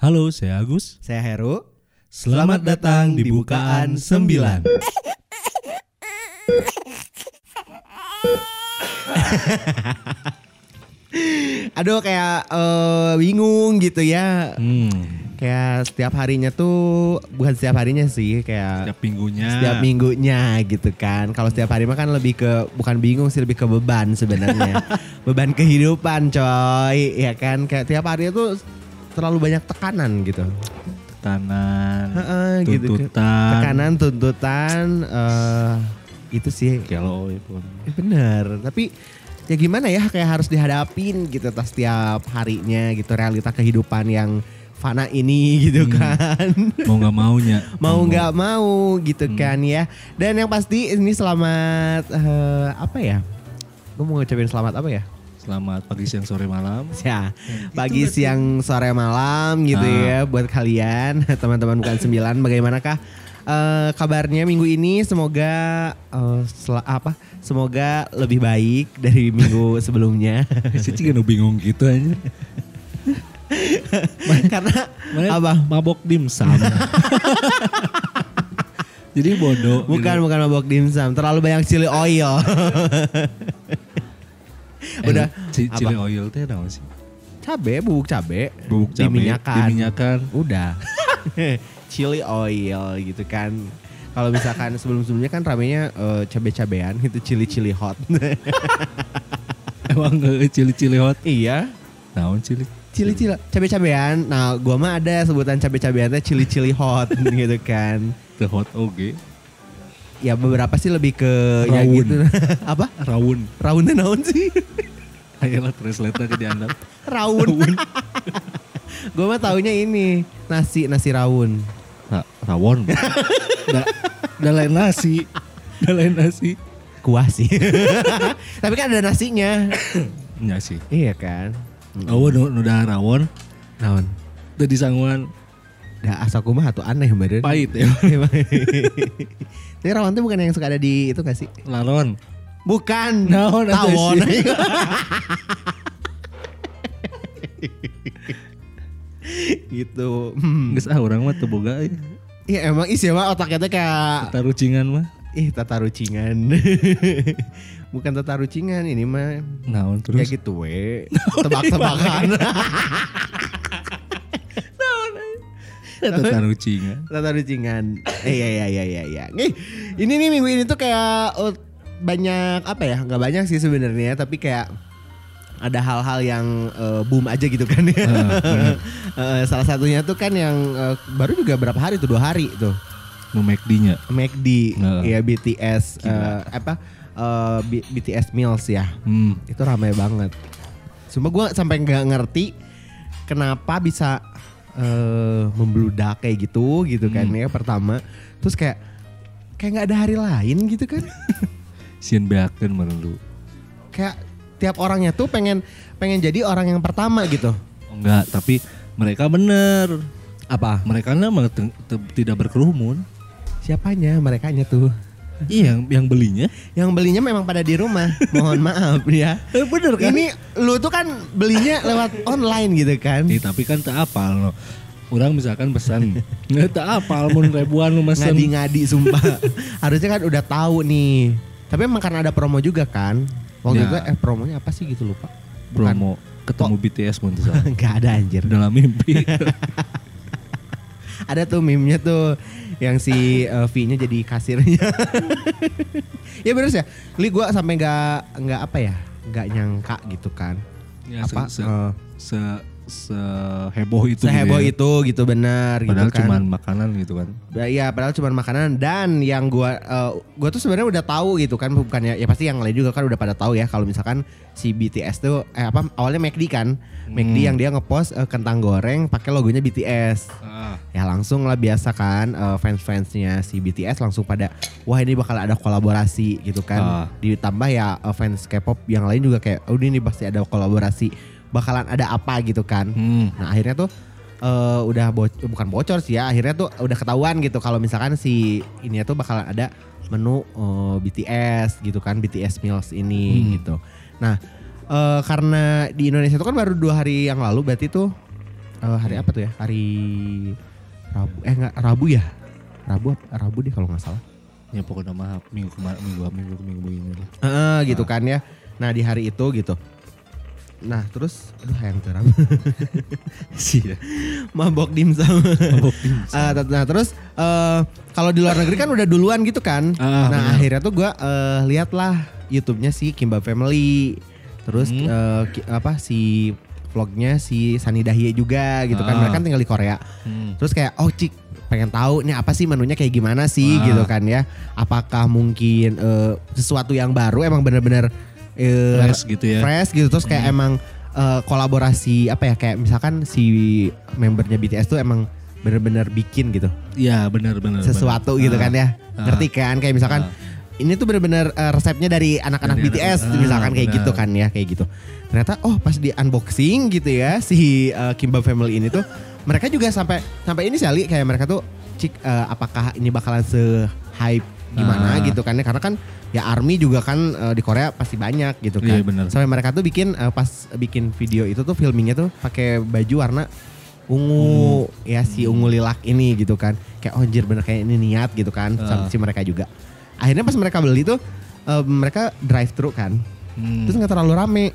Halo, saya Agus. Saya Heru. Selamat datang di Bukaan 9. Aduh kayak eh, bingung gitu ya. Hmm, Kayak setiap harinya tuh bukan setiap harinya sih kayak setiap minggunya. setiap minggunya gitu kan. Kalau setiap hari mah kan lebih ke bukan bingung sih lebih ke beban sebenarnya. beban kehidupan coy, ya kan kayak tiap hari itu terlalu banyak tekanan gitu. Tekanan, Heeh, gitu. tuntutan. Tekanan, tuntutan eh itu sih Kalau itu. Eh, Bener, tapi ya gimana ya kayak harus dihadapin gitu tas setiap harinya gitu realita kehidupan yang fana ini gitu kan. Mau nggak maunya. mau nggak mau gitu Hmm. kan ya. Dan yang pasti ini selamat eh, apa ya? Gue mau ngucapin selamat apa ya? Selamat pagi, siang, sore, malam. Ya, pagi, siang, sore, malam gitu Ah. ya buat kalian teman-teman bukan sembilan. Bagaimanakah eh, kabarnya minggu ini? Semoga sel- apa? Semoga lebih baik dari minggu sebelumnya. Si Cika nu bingung gitu aja. Karena apa? Mabok dimsum. Jadi bodoh. Bukan gitu. bukan mabok dimsum, terlalu banyak chili oil. Eh, Udah ci- apa? Chili oil teh naon sih? cabe, bubuk cabe, Bubuk cabai, diminyakan. diminyakan. Udah. chili oil gitu kan. Kalau misalkan sebelum-sebelumnya kan ramenya eh, cabe-cabean itu chili-chili hot. Emang cili-cili hot? iya, Naon cili? chili-chili cabe-cabean. Nah, gua mah ada sebutan cabe-cabeannya chili-chili hot gitu kan. The hot oge. Ya beberapa sih lebih ke ya Rawun. gitu. Apa? Rawun. Raunnya naon sih? Ayolah translate aja diandap. Rawun. Gue mah taunya ini nasi nasi rawun. Ra rawon. da, da lain nasi. Da lain nasi. Kuah sih. Tapi kan ada nasinya. Nya sih. iya kan. Oh, nu, nu da rawon. Naon? Teu disangguan Dah asa kumaha tuh aneh bener. pahit ya. Tapi rawon tuh bukan yang suka ada di itu gak sih? Laron. Bukan. Atuh Tawon. gitu. Hmm. Geus ah urang mah teu boga ya. Iya emang isi mah otaknya tuh kayak Tata rucingan mah. ih tata rucingan. bukan tata rucingan ini mah Naon terus? Kayak gitu we. Tebak-tebakan. Tata rucingan. Tata rucingan. Eh iya iya iya iya iya. Nih, ini nih minggu ini tuh kayak oh, banyak apa ya? Nggak banyak sih sebenarnya, tapi kayak ada hal-hal yang eh, boom aja gitu kan ya. bener. Eh, salah satunya tuh kan yang eh, baru juga berapa hari tuh dua hari tuh. Nu McD-nya. McD, Heeh. ya BTS Gila. eh, apa eh, B- BTS Meals ya. Hmm. itu ramai banget. Cuma gue sampai nggak ngerti kenapa bisa eh membludak kayak gitu gitu kan Hmm. ya pertama. Terus kayak kayak nggak ada hari lain gitu kan. Sieun beakeun menurut lu. kayak tiap orangnya tuh pengen pengen jadi orang yang pertama gitu. Enggak, tapi mereka bener. Apa? Mereka tidak berkerumun. Siapanya? Merekanya tuh. Iya, yang, yang belinya. Yang belinya memang pada di rumah. Mohon maaf ya. Eh, bener kan? Ini lu tuh kan belinya lewat online gitu kan. Eh, tapi kan tak apal no. Orang misalkan pesan, nggak tak apal mun ribuan lu mesen. ngadi-ngadi sumpah. Harusnya kan udah tahu nih. Tapi emang karena ada promo juga kan. Waktu Ya. itu eh promonya apa sih gitu lupa. Bukan. promo ketemu BTS mun teu salah. Enggak ada anjir. dalam mimpi. Ada tuh meme-nya tuh yang si eh, V-nya jadi kasirnya. ya bener sih ya. Li gua sampai nggak nggak apa ya? nggak nyangka gitu kan. ya, apa se, se, eh, se, seheboh itu. seheboh gitu ya. itu gitu benar Padahal gitu kan. cuman makanan gitu kan. Ya, Iya, padahal cuma makanan dan yang gua eh, gua tuh sebenarnya udah tahu gitu kan bukannya ya pasti yang lain juga kan udah pada tahu ya kalau misalkan si BTS tuh eh apa awalnya McD kan. McD Hmm. yang dia ngepost eh, kentang goreng pakai logonya BTS. Ah. Ya langsung lah biasa kan eh, fans-fansnya si BTS langsung pada wah ini bakal ada kolaborasi gitu kan. Ah. Ditambah ya eh, fans K-pop yang lain juga kayak oh ini pasti ada kolaborasi. Bakalan ada apa gitu kan. Hmm. Nah akhirnya tuh eh, udah bo- bukan bocor sih ya akhirnya tuh udah ketahuan gitu kalau misalkan si ini tuh bakalan ada menu eh, BTS gitu kan BTS meals ini Hmm. gitu. Nah eh, karena di Indonesia itu kan baru dua hari yang lalu berarti tuh eh, hari apa tuh ya? Hari Rabu. Eh enggak Rabu ya? Rabu Rabu deh kalau nggak salah. Ya pokoknya mah minggu kemarin minggu minggu minggu ini lah. Heeh, gitu kan ya. Nah di hari itu gitu. Nah terus, aduh yang teram. Sih ya. Mabok dimsum. Mabok dimsum. Ah, tet- nah terus eh, kalau di luar negeri kan udah duluan gitu kan. Ah, nah benar. akhirnya tuh gue eh, lihat lah YouTube-nya si Kimba Family. Terus Hmm. eh, ki- apa si vlognya si Sani Dahye juga gitu kan. Ah. Mereka kan tinggal di Korea. Hmm. Terus kayak oh cik pengen tahu nih apa sih menunya kayak gimana sih Ah. gitu kan ya. Apakah mungkin eh, sesuatu yang baru emang bener-bener eh, Fresh gitu ya. fresh gitu terus kayak Hmm. emang eh, kolaborasi apa ya kayak misalkan si membernya BTS tuh emang bener-bener bikin gitu Iya benar benar. sesuatu benar. gitu Ah. kan ya Ah. ngerti kan kayak misalkan Ah. ini tuh bener-bener eh, resepnya dari anak-anak BTS anak- ah, misalkan kayak benar. gitu kan ya kayak gitu ternyata oh pas di unboxing gitu ya si eh, Kimba Family ini tuh mereka juga sampai sampai ini sekali kayak mereka tuh cik eh, apakah ini bakalan se hype gimana Ah. gitu kan ya karena kan ya Army juga kan eh, di Korea pasti banyak gitu kan Iya, benar. sampai mereka tuh bikin eh, pas bikin video itu tuh filmingnya tuh pakai baju warna ungu ya si ungu lilak ini gitu kan kayak oh anjir bener kayak ini niat gitu kan sama Ah. si mereka juga akhirnya pas mereka beli tuh eh, mereka drive thru kan Hmm. terus nggak terlalu rame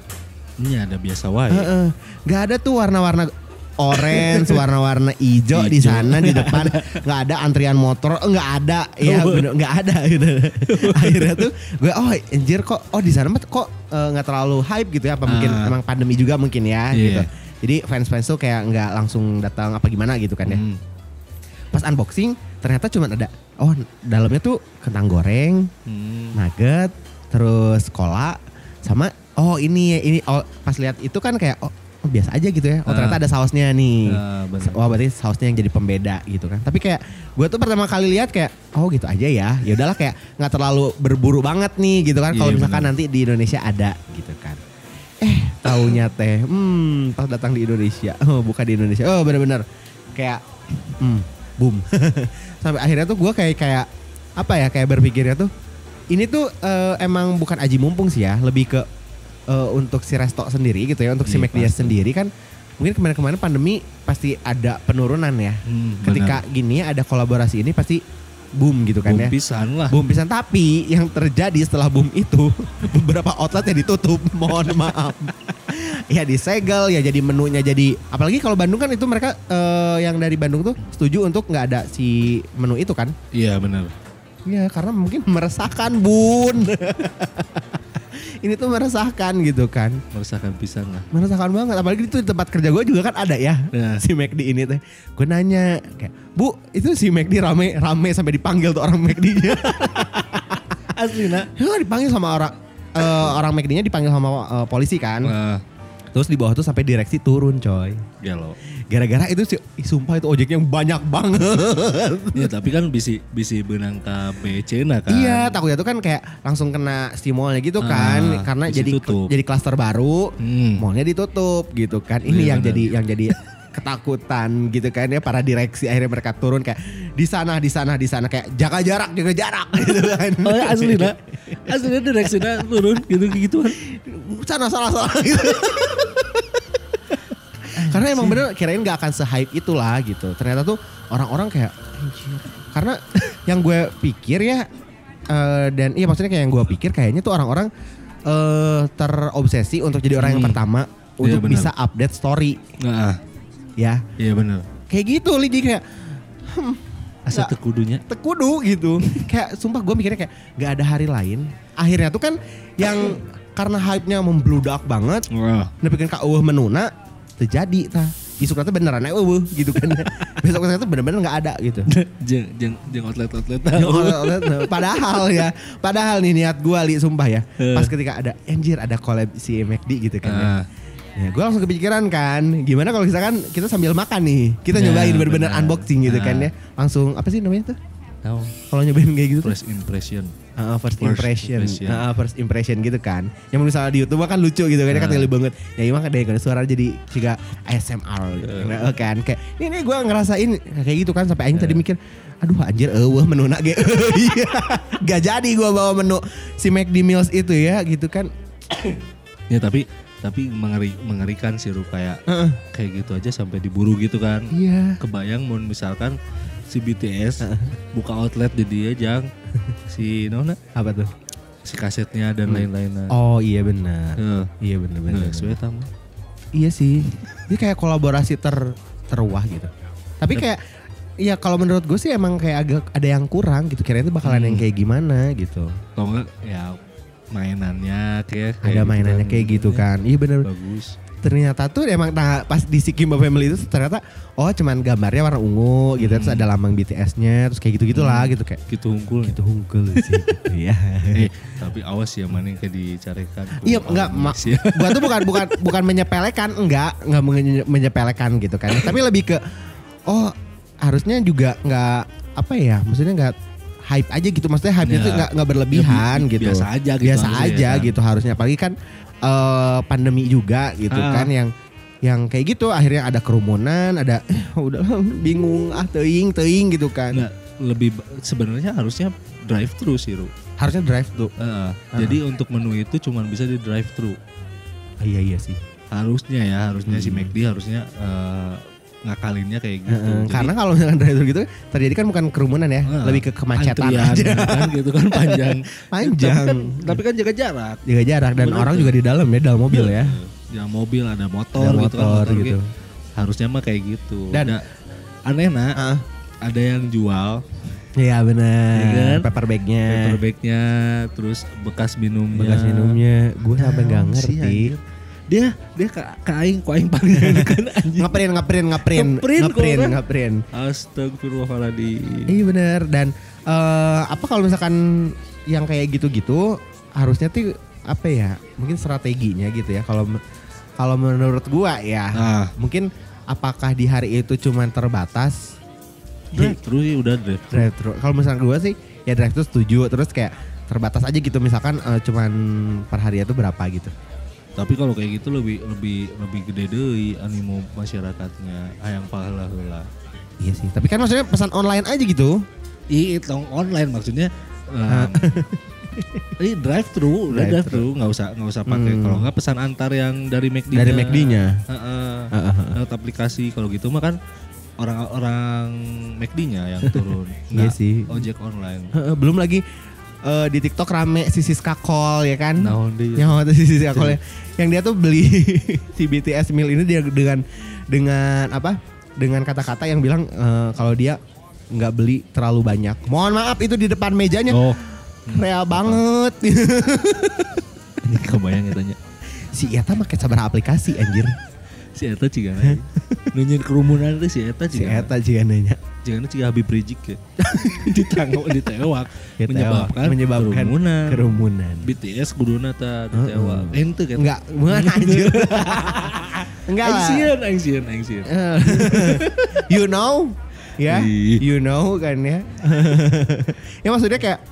Ini ada biasa wae. Heeh. nggak ada tuh warna-warna orange warna-warna hijau di sana di depan. Nggak ada antrian motor. Oh, nggak ada. Ya nggak ada gitu. Akhirnya tuh gue oh anjir kok oh di sana mah kok eh, nggak terlalu hype gitu ya. Apa mungkin Ah. emang pandemi juga mungkin ya Iya. gitu. Jadi fans-fans tuh kayak nggak langsung datang apa gimana gitu kan ya. Hmm. pas unboxing ternyata cuma ada oh dalamnya tuh kentang goreng Hmm. nugget terus cola sama oh ini ini oh, pas lihat itu kan kayak oh, oh, biasa aja gitu ya. Oh Ah. ternyata ada sausnya nih. Ah, benar. wah berarti sausnya yang jadi pembeda gitu kan. Tapi kayak gue tuh pertama kali lihat kayak oh gitu aja ya. Ya udahlah kayak nggak terlalu berburu banget nih gitu kan. Kalau Iya, misalkan benar. nanti di Indonesia ada gitu kan. Eh taunya teh hmm pas datang di Indonesia. Oh bukan di Indonesia. Oh bener-bener. Kayak hmm boom. Sampai akhirnya tuh gue kayak kayak apa ya kayak berpikirnya tuh ini tuh eh, emang bukan aji mumpung sih ya. Lebih ke eh, untuk si resto sendiri gitu ya untuk si Iya, McD sendiri kan mungkin kemarin-kemarin pandemi pasti ada penurunan ya. Hmm, ketika gini ada kolaborasi ini pasti boom gitu kan Boom ya. pisan lah. boom pisan. Tapi yang terjadi setelah boom itu beberapa outlet yang ditutup. Mohon maaf. Ya disegel ya jadi menunya jadi apalagi kalau Bandung kan itu mereka eh, yang dari Bandung tuh setuju untuk nggak ada si menu itu kan? Iya benar. ya karena mungkin meresahkan bun ini tuh meresahkan gitu kan. Meresahkan pisan lah. meresahkan banget. Apalagi itu di tempat kerja gue juga kan ada ya. Nah. si McD ini teh. Gue nanya kayak bu itu si McD rame rame sampai dipanggil tuh orang McD-nya Asli nak. ya dipanggil sama orang eh, orang McD-nya dipanggil sama eh, polisi kan. Nah, terus di bawah tuh sampai direksi turun coy gelo. gara-gara itu sih ih, sumpah itu ojeknya banyak banget Ya tapi kan bisi bisi benang ke BC na kan. Iya, takutnya tuh kan kayak langsung kena si mallnya gitu kan, Ah, karena bisa jadi tutup. jadi klaster baru, Hmm. mallnya ditutup gitu kan. Ini Iya, yang benar. jadi yang jadi ketakutan gitu kan ya para direksi akhirnya mereka turun kayak di sana di sana di sana kayak jaga jarak jaga jarak gitu kan. Oh ya, asli nak. Asli direksi nak turun gitu gitu kan. sana salah salah gitu. Karena emang bener kirain gak akan se-hype itulah gitu. Ternyata tuh orang-orang kayak anjir. Karena yang gue pikir ya eh, dan iya maksudnya kayak yang gue pikir kayaknya tuh orang-orang eh terobsesi untuk jadi orang yang Hmm. pertama Iya, untuk benar. bisa update story Nah, ya. iya benar. Kayak gitu Lidi kayak Asa Nggak. tekudunya. tekudu gitu. kayak sumpah gue mikirnya kayak gak ada hari lain. Akhirnya tuh kan yang karena hype-nya membludak banget Wah. nepikeun ka eueuh menuna terjadi tah isuk nanti beneran aja eueuh gitu kan besok ternyata bener-bener nggak ada gitu jeng jeng jeng outlet outlet. padahal ya padahal nih niat gua li sumpah ya Eh. pas ketika ada anjir ada collab si McD gitu kan ya. Ah. Ya, gue langsung kepikiran kan, gimana kalau misalkan kita sambil makan nih, kita Ya, nyobain bener-bener unboxing gitu kan Ah. ya, langsung apa sih namanya tuh? Tahu. Kalau nyobain kayak gitu? First impression. Ah, first, First impression, impression. Ah, first impression gitu kan. Yang misalnya di YouTube kan lucu gitu kan, dia kan tinggal banget. Ya emang ada yang suara jadi juga ASMR gitu Ah. kan. Kayak ini nih gue ngerasain kayak gitu kan sampai aing Ah. tadi mikir, aduh anjir eueuh menu ge. Iya. Gak jadi gue bawa menu si McD Meals itu ya gitu kan. Ya tapi tapi mengeri, mengerikan sih Ru kayak Heeh. kayak gitu aja sampai diburu gitu kan. Iya. Kebayang mau misalkan si BTS buka outlet di dia jang si nona Apa tuh? si kasetnya dan lain-lainnya. Oh iya benar. Heeh. Iya benar benar. Nah, sesuai tamu. Iya sih. Ini kayak kolaborasi ter terwah gitu. Tapi kayak ya kalau menurut gue sih emang kayak agak ada yang kurang gitu. Kira itu bakalan Hmm. yang kayak gimana gitu. Kalau enggak ya mainannya kayak, ada mainannya kayak gitu kan. Iya bener. Bagus. Ternyata tuh emang nah, pas di si Kimba Family itu ternyata oh cuman gambarnya warna ungu gitu. Terus Hmm. ada lambang BTS-nya. Terus kayak gitu-gitulah gitu kayak. Gitu unggul. Itu hungkul sih. gitu, Iya. Eh, tapi awas ya mana yang kayak dicarikan. Iya enggak ma- Indonesia. gua tuh bukan bukan bukan menyepelekan enggak enggak menye- menyepelekan gitu kan tapi lebih ke oh harusnya juga enggak apa ya maksudnya enggak hype aja gitu maksudnya hype Ya. itu enggak enggak berlebihan Ya, gitu biasa aja gitu biasa aja ya kan. gitu harusnya apalagi kan eh, pandemi juga gitu Ah. kan yang yang kayak gitu akhirnya ada kerumunan ada eh, udahlah bingung ah teing teing gitu kan Enggak, lebih sebenarnya harusnya drive thru sih, Ru. harusnya drive tuh Heeh. Jadi untuk menu itu cuma bisa di drive thru. iya iya sih Harusnya ya, harusnya si Hmm. McD harusnya eh, ngakalinnya kayak gitu. Heeh, Jadi, karena kalau misalkan drive gitu terjadi kan bukan kerumunan ya, eh, lebih ke kemacetan aja. kan gitu kan panjang. Panjang. Tapi kan, tapi kan jaga jarak. Jaga jarak dan Bener orang tuh. juga di dalam ya, dalam mobil ya. Ya mobil ada motor Ada gitu kan. motor motor gitu. Harusnya mah kayak gitu. Dan- ada aneh nak, Heeh. ada yang jual Iya benar. Iya kan? Paper bagnya, paper bagnya, terus bekas minumnya. bekas minumnya. Gue sampai nggak sih, ngerti. anjir. Dia dia ke, ke aing, ku aing paling kan anjing. Ngeprint, ngeprint, ngeprint, Ngeprint kok ngeprint. Astagfirullahaladzim. Iya benar. Dan eh, apa kalau misalkan yang kayak gitu-gitu harusnya tuh apa ya? Mungkin strateginya gitu ya. Kalau kalau menurut gua ya, Nah, mungkin apakah di hari itu cuman terbatas drive thru sih udah drive thru. drive thru. Kalau misalkan gue sih ya drive thru setuju terus kayak terbatas aja gitu misalkan eh, cuman per hari itu berapa gitu. Tapi kalau kayak gitu lebih lebih lebih gede deh animo masyarakatnya. Ayang pahala heula. Iya sih. Tapi kan maksudnya pesan online aja gitu. Ih, itu online maksudnya. Um, ini drive thru, drive thru, nggak usah nggak usah pakai. Hmm. Kalau nggak pesan antar yang dari McD. Dari McD-nya. Heeh. Heeh, heeh. lewat aplikasi kalau gitu mah kan orang-orang McD-nya yang turun. Iya sih. Ojek online. Heeh, Belum lagi eh, di TikTok rame si Siska Kol ya kan. Naon deui. Yang waktu si Siska Kol ya. Yang dia tuh beli si BTS meal ini dia dengan dengan apa? Dengan kata-kata yang bilang eh, kalau dia nggak beli terlalu banyak. Mohon maaf itu di depan mejanya. Oh, Real banget. ini kebayang ya tanya. si Eta make sabar aplikasi anjir. Si Eta ciga Nunyin kerumunan itu si Eta Si ciga. Eta juga nanya. Jangan ciga Habib Rizik ya. Ditanggung ditewak menyebabkan, menyebabkan kerumunan. kerumunan. BTS kuduna ta ditewak. Heeh. Ente kan. Enggak, bukan anjir. Enggak lah. Angsieun, angsieun. Eh, you know ya Ih. you know kan ya ya maksudnya kayak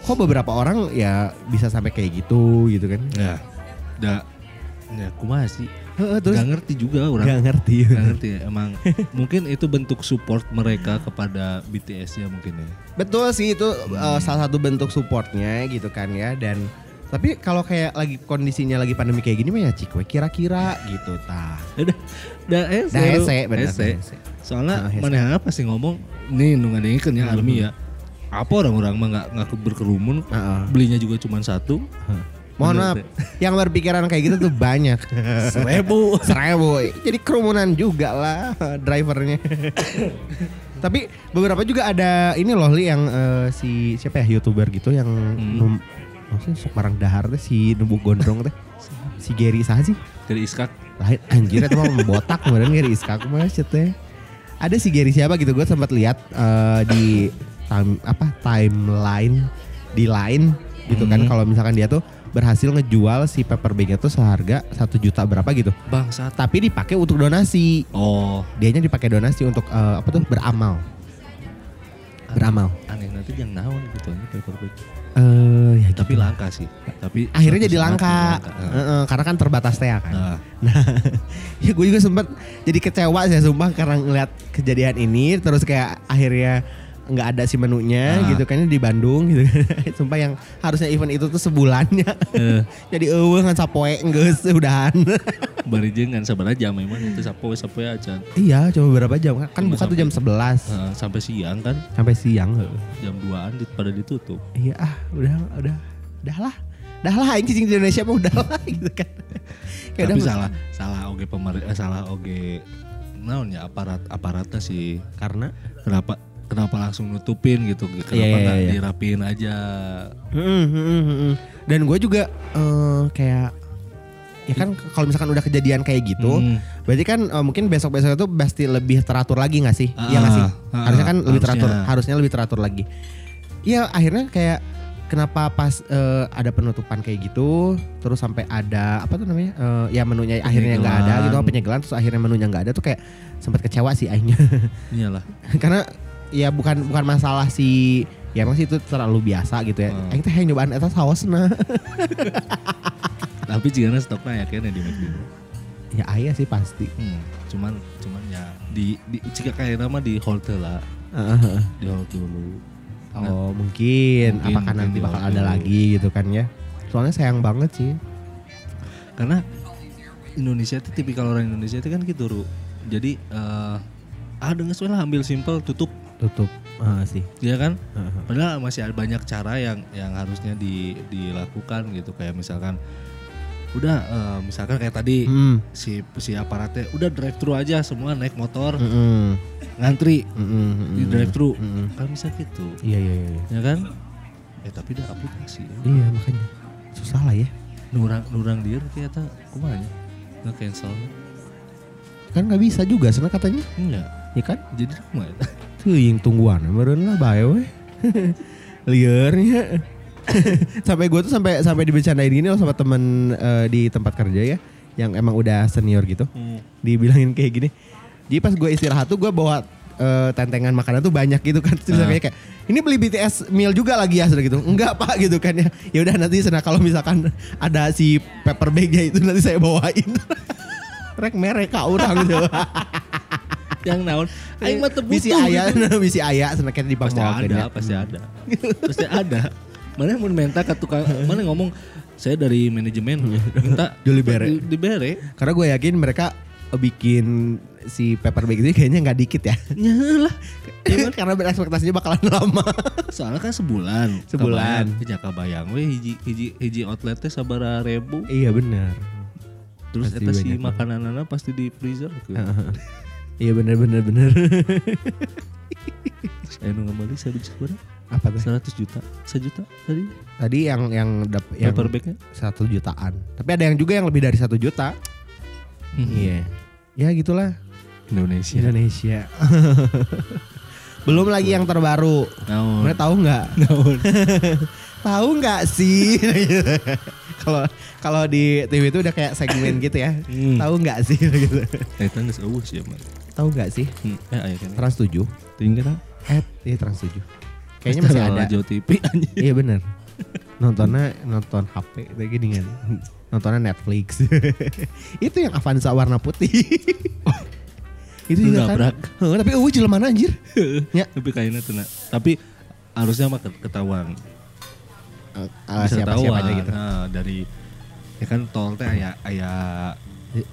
kok beberapa orang ya bisa sampai kayak gitu gitu kan Ya. Da ya kumaha sih? Terus Gak ngerti juga orang. nggak ngerti Gak ngerti ya. Emang mungkin itu bentuk support mereka kepada BTS ya mungkin ya. betul sih itu uh, salah satu bentuk supportnya gitu kan ya dan tapi kalau kayak lagi kondisinya lagi pandemi kayak gini mah ya cikwe kira-kira gitu tah Udah, udah ese. Dah lu. ese, bener, Ese. Soalnya Ah, ese. mana apa sih ngomong nih nu ngadengikeun ya Hmm. army ya. Apa orang-orang mah nggak nggak berkerumun Heeh. belinya juga cuma satu mohon maaf yang berpikiran kayak gitu tuh banyak seribu Seribu. Jadi kerumunan juga lah drivernya. Tapi beberapa juga ada ini loh Li yang eh, si siapa ya youtuber gitu yang Hmm. maksudnya sok marang dahar teh si numbuk gondrong teh. Si Gary sah sih? dari Iskak Lain anjir itu mah botak kemudian Gary Iskak mah teh. Ada si Gary siapa gitu gue sempat lihat eh, di time, apa timeline di line gitu kan Hmm. kalau misalkan dia tuh berhasil ngejual si paper bagnya tuh seharga satu juta berapa gitu bangsat. tapi dipakai untuk donasi. Oh, Dianya dipakai donasi untuk eh, apa tuh beramal. Beramal. aneh nanti yang naon gitu ini paper bag. Eh ya Tapi gitu. langka sih. Tapi Akhirnya jadi satu langka. satu langka. Heeh, karena kan terbatas teh kan. Nah, Nah, ya gue juga sempat jadi kecewa sih sumpah karena ngeliat kejadian ini terus kayak akhirnya nggak ada si menunya Ah. gitu kan di Bandung gitu. Sumpah yang harusnya event itu tuh sebulannya. Eh. Jadi eueuh ngan sapoe geus udahan. Bari jeung kan sabar aja memang itu sapoe sapoe aja. iya, cuma berapa jam kan? Cuma buka tuh jam 11 Eh, sampai siang kan sampai siang. jam 2-an di, pada ditutup. Iya ah, udah udah udah lah. Dah lah aing cicing di Indonesia mah udah lah gitu kan. Ya Tapi salah salah oge pemerintah eh, salah oge naonnya aparat aparatnya sih karena kenapa kenapa langsung nutupin gitu kenapa iya, nggak iya. dirapiin aja Mm, mm, mm, mm. Dan gue juga eh, kayak ya kan kalau misalkan udah kejadian kayak gitu, Hmm. berarti kan eh, mungkin besok-besok itu pasti lebih teratur lagi nggak sih? Iya nggak sih? Ah, harusnya kan ah, lebih teratur, harusnya. lebih teratur lagi. Iya akhirnya kayak kenapa pas eh, ada penutupan kayak gitu, terus sampai ada apa tuh namanya? eh, ya menunya akhirnya nggak ada gitu, penyegelan terus akhirnya menunya nggak ada tuh kayak sempat kecewa sih akhirnya. iyalah Karena ya bukan bukan masalah si ya emang sih itu terlalu biasa gitu ya. Hmm. Aing teh yang nyobaan eta saosna. tapi jika stoknya ya kayaknya di McD ya aya sih pasti. hmm. cuman cuman ya di, di jika kayak nama di hotel lah di hold dulu Oh mungkin, Mungkin, apakah mungkin nanti bakal ada dulu. lagi gitu kan ya. Soalnya sayang banget sih. karena Indonesia itu tipikal orang Indonesia itu kan gitu Ru. jadi eh ah dengan lah ambil simple tutup Tutup Ah, sih. ya kan Heeh. Padahal masih ada banyak cara yang yang harusnya di, dilakukan gitu kayak misalkan udah eh, misalkan kayak tadi Hmm. si si aparatnya udah drive thru aja semua naik motor Mm-mm. ngantri Mm-mm. di drive thru Mm-mm. kan bisa gitu Iya iya iya. ya kan ya tapi udah aplikasi Iya makanya susah lah ya. nurang nurang dia ternyata kumanya nggak cancel Kan nggak bisa juga sana katanya. enggak Ya kan? jadi kumanya Tuh yang tungguan meureun lah bae we. Liarnya. sampai gue tuh sampai sampai dibercandain gini loh sama temen eh, di tempat kerja ya yang emang udah senior gitu. dibilangin kayak gini. Jadi pas gue istirahat tuh gue bawa eh, tentengan makanan tuh banyak gitu kan. Terus Ah. kayak ini beli BTS meal juga lagi ya sudah gitu. Enggak pak gitu kan ya. Ya udah nanti sana kalau misalkan ada si paper bagnya itu nanti saya bawain. Rek merek kak orang gitu. Yang naon aing mah teu Bisi gitu. bisi ayah sana kayak di pasti ada ya. pasti ada pasti ada mana mau minta ke tukang mana ngomong saya dari manajemen minta Juli bere. di, di bere Karena gue yakin mereka bikin si paper bag itu kayaknya nggak dikit ya. ya lah Karena berekspektasinya bakalan lama. soalnya kan sebulan Sebulan. ke Jakabayang we hiji hiji hiji outletnya sabara ribu iya benar. terus eta si banyak makananana pasti di freezer Iya benar benar benar. saya nu ngembali saya beli seberapa Apa tuh? 100 juta sejuta tadi Tadi yang yang dap yang paper bagnya satu jutaan. Tapi ada yang juga yang lebih dari satu juta. Iya. Ya gitulah Indonesia Indonesia. Belum lagi yang terbaru. naon Mereka tahu nggak? naon Tahu nggak sih? Kalau kalau di TV itu udah kayak segmen gitu ya. Hmm. Tahu nggak sih? Gitu. Eta geus eueuh sih mah. Tahu nggak sih? Hmm, eh kan. Trans 7 Tinggal Eh, iya Trans 7 Kayaknya masih ada. Jawa TV anjing. Iya bener. Nontonnya nonton HP kayak gini kan. Nontonnya Netflix. itu yang Avanza warna putih. itu juga kan. Heeh, tapi eueuh jelema anjir. Ya. Tapi kayaknya tuh. Tapi harusnya mah ket- ketahuan. Uh, Bisa siapa ketahuan. gitu. Nah, dari ya kan tol teh aya aya